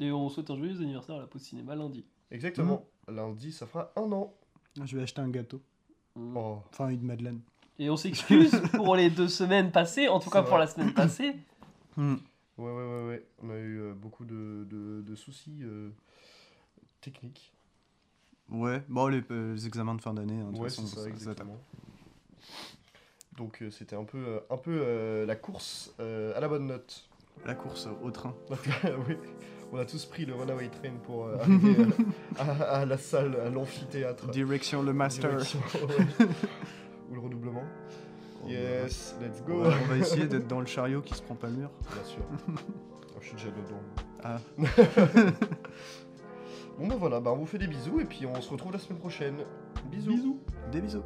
Et on souhaite un joyeux anniversaire à la pause cinéma lundi. Exactement. Lundi ça fera un an. je vais acheter un gâteau Mm. Oh. enfin une madeleine Et on s'excuse pour les deux semaines passées, en tout cas pour la semaine passée. Hmm. Ouais ouais ouais ouais. On a eu euh, beaucoup de, de- de soucis euh, techniques. Ouais, bon, les, euh, les examens de fin d'année, hein, de toute Ouais, façon, ça, ça-. Donc euh, c'était un peu, euh, un peu euh, la course euh, à la bonne note. La course au train. oui, on a tous pris le Runaway Train pour euh, arriver à, à la salle, à l'amphithéâtre. Direction le master. Direction, ouais. Ou le redoublement. Oh, Yes, let's go. ouais, on va essayer d'être dans le chariot qui se prend pas le mur. Bien sûr. Oh, je suis déjà dedans. Ah, Bon bah voilà, bah, on vous fait des bisous et puis on se retrouve la semaine prochaine. Bisous. des bisous.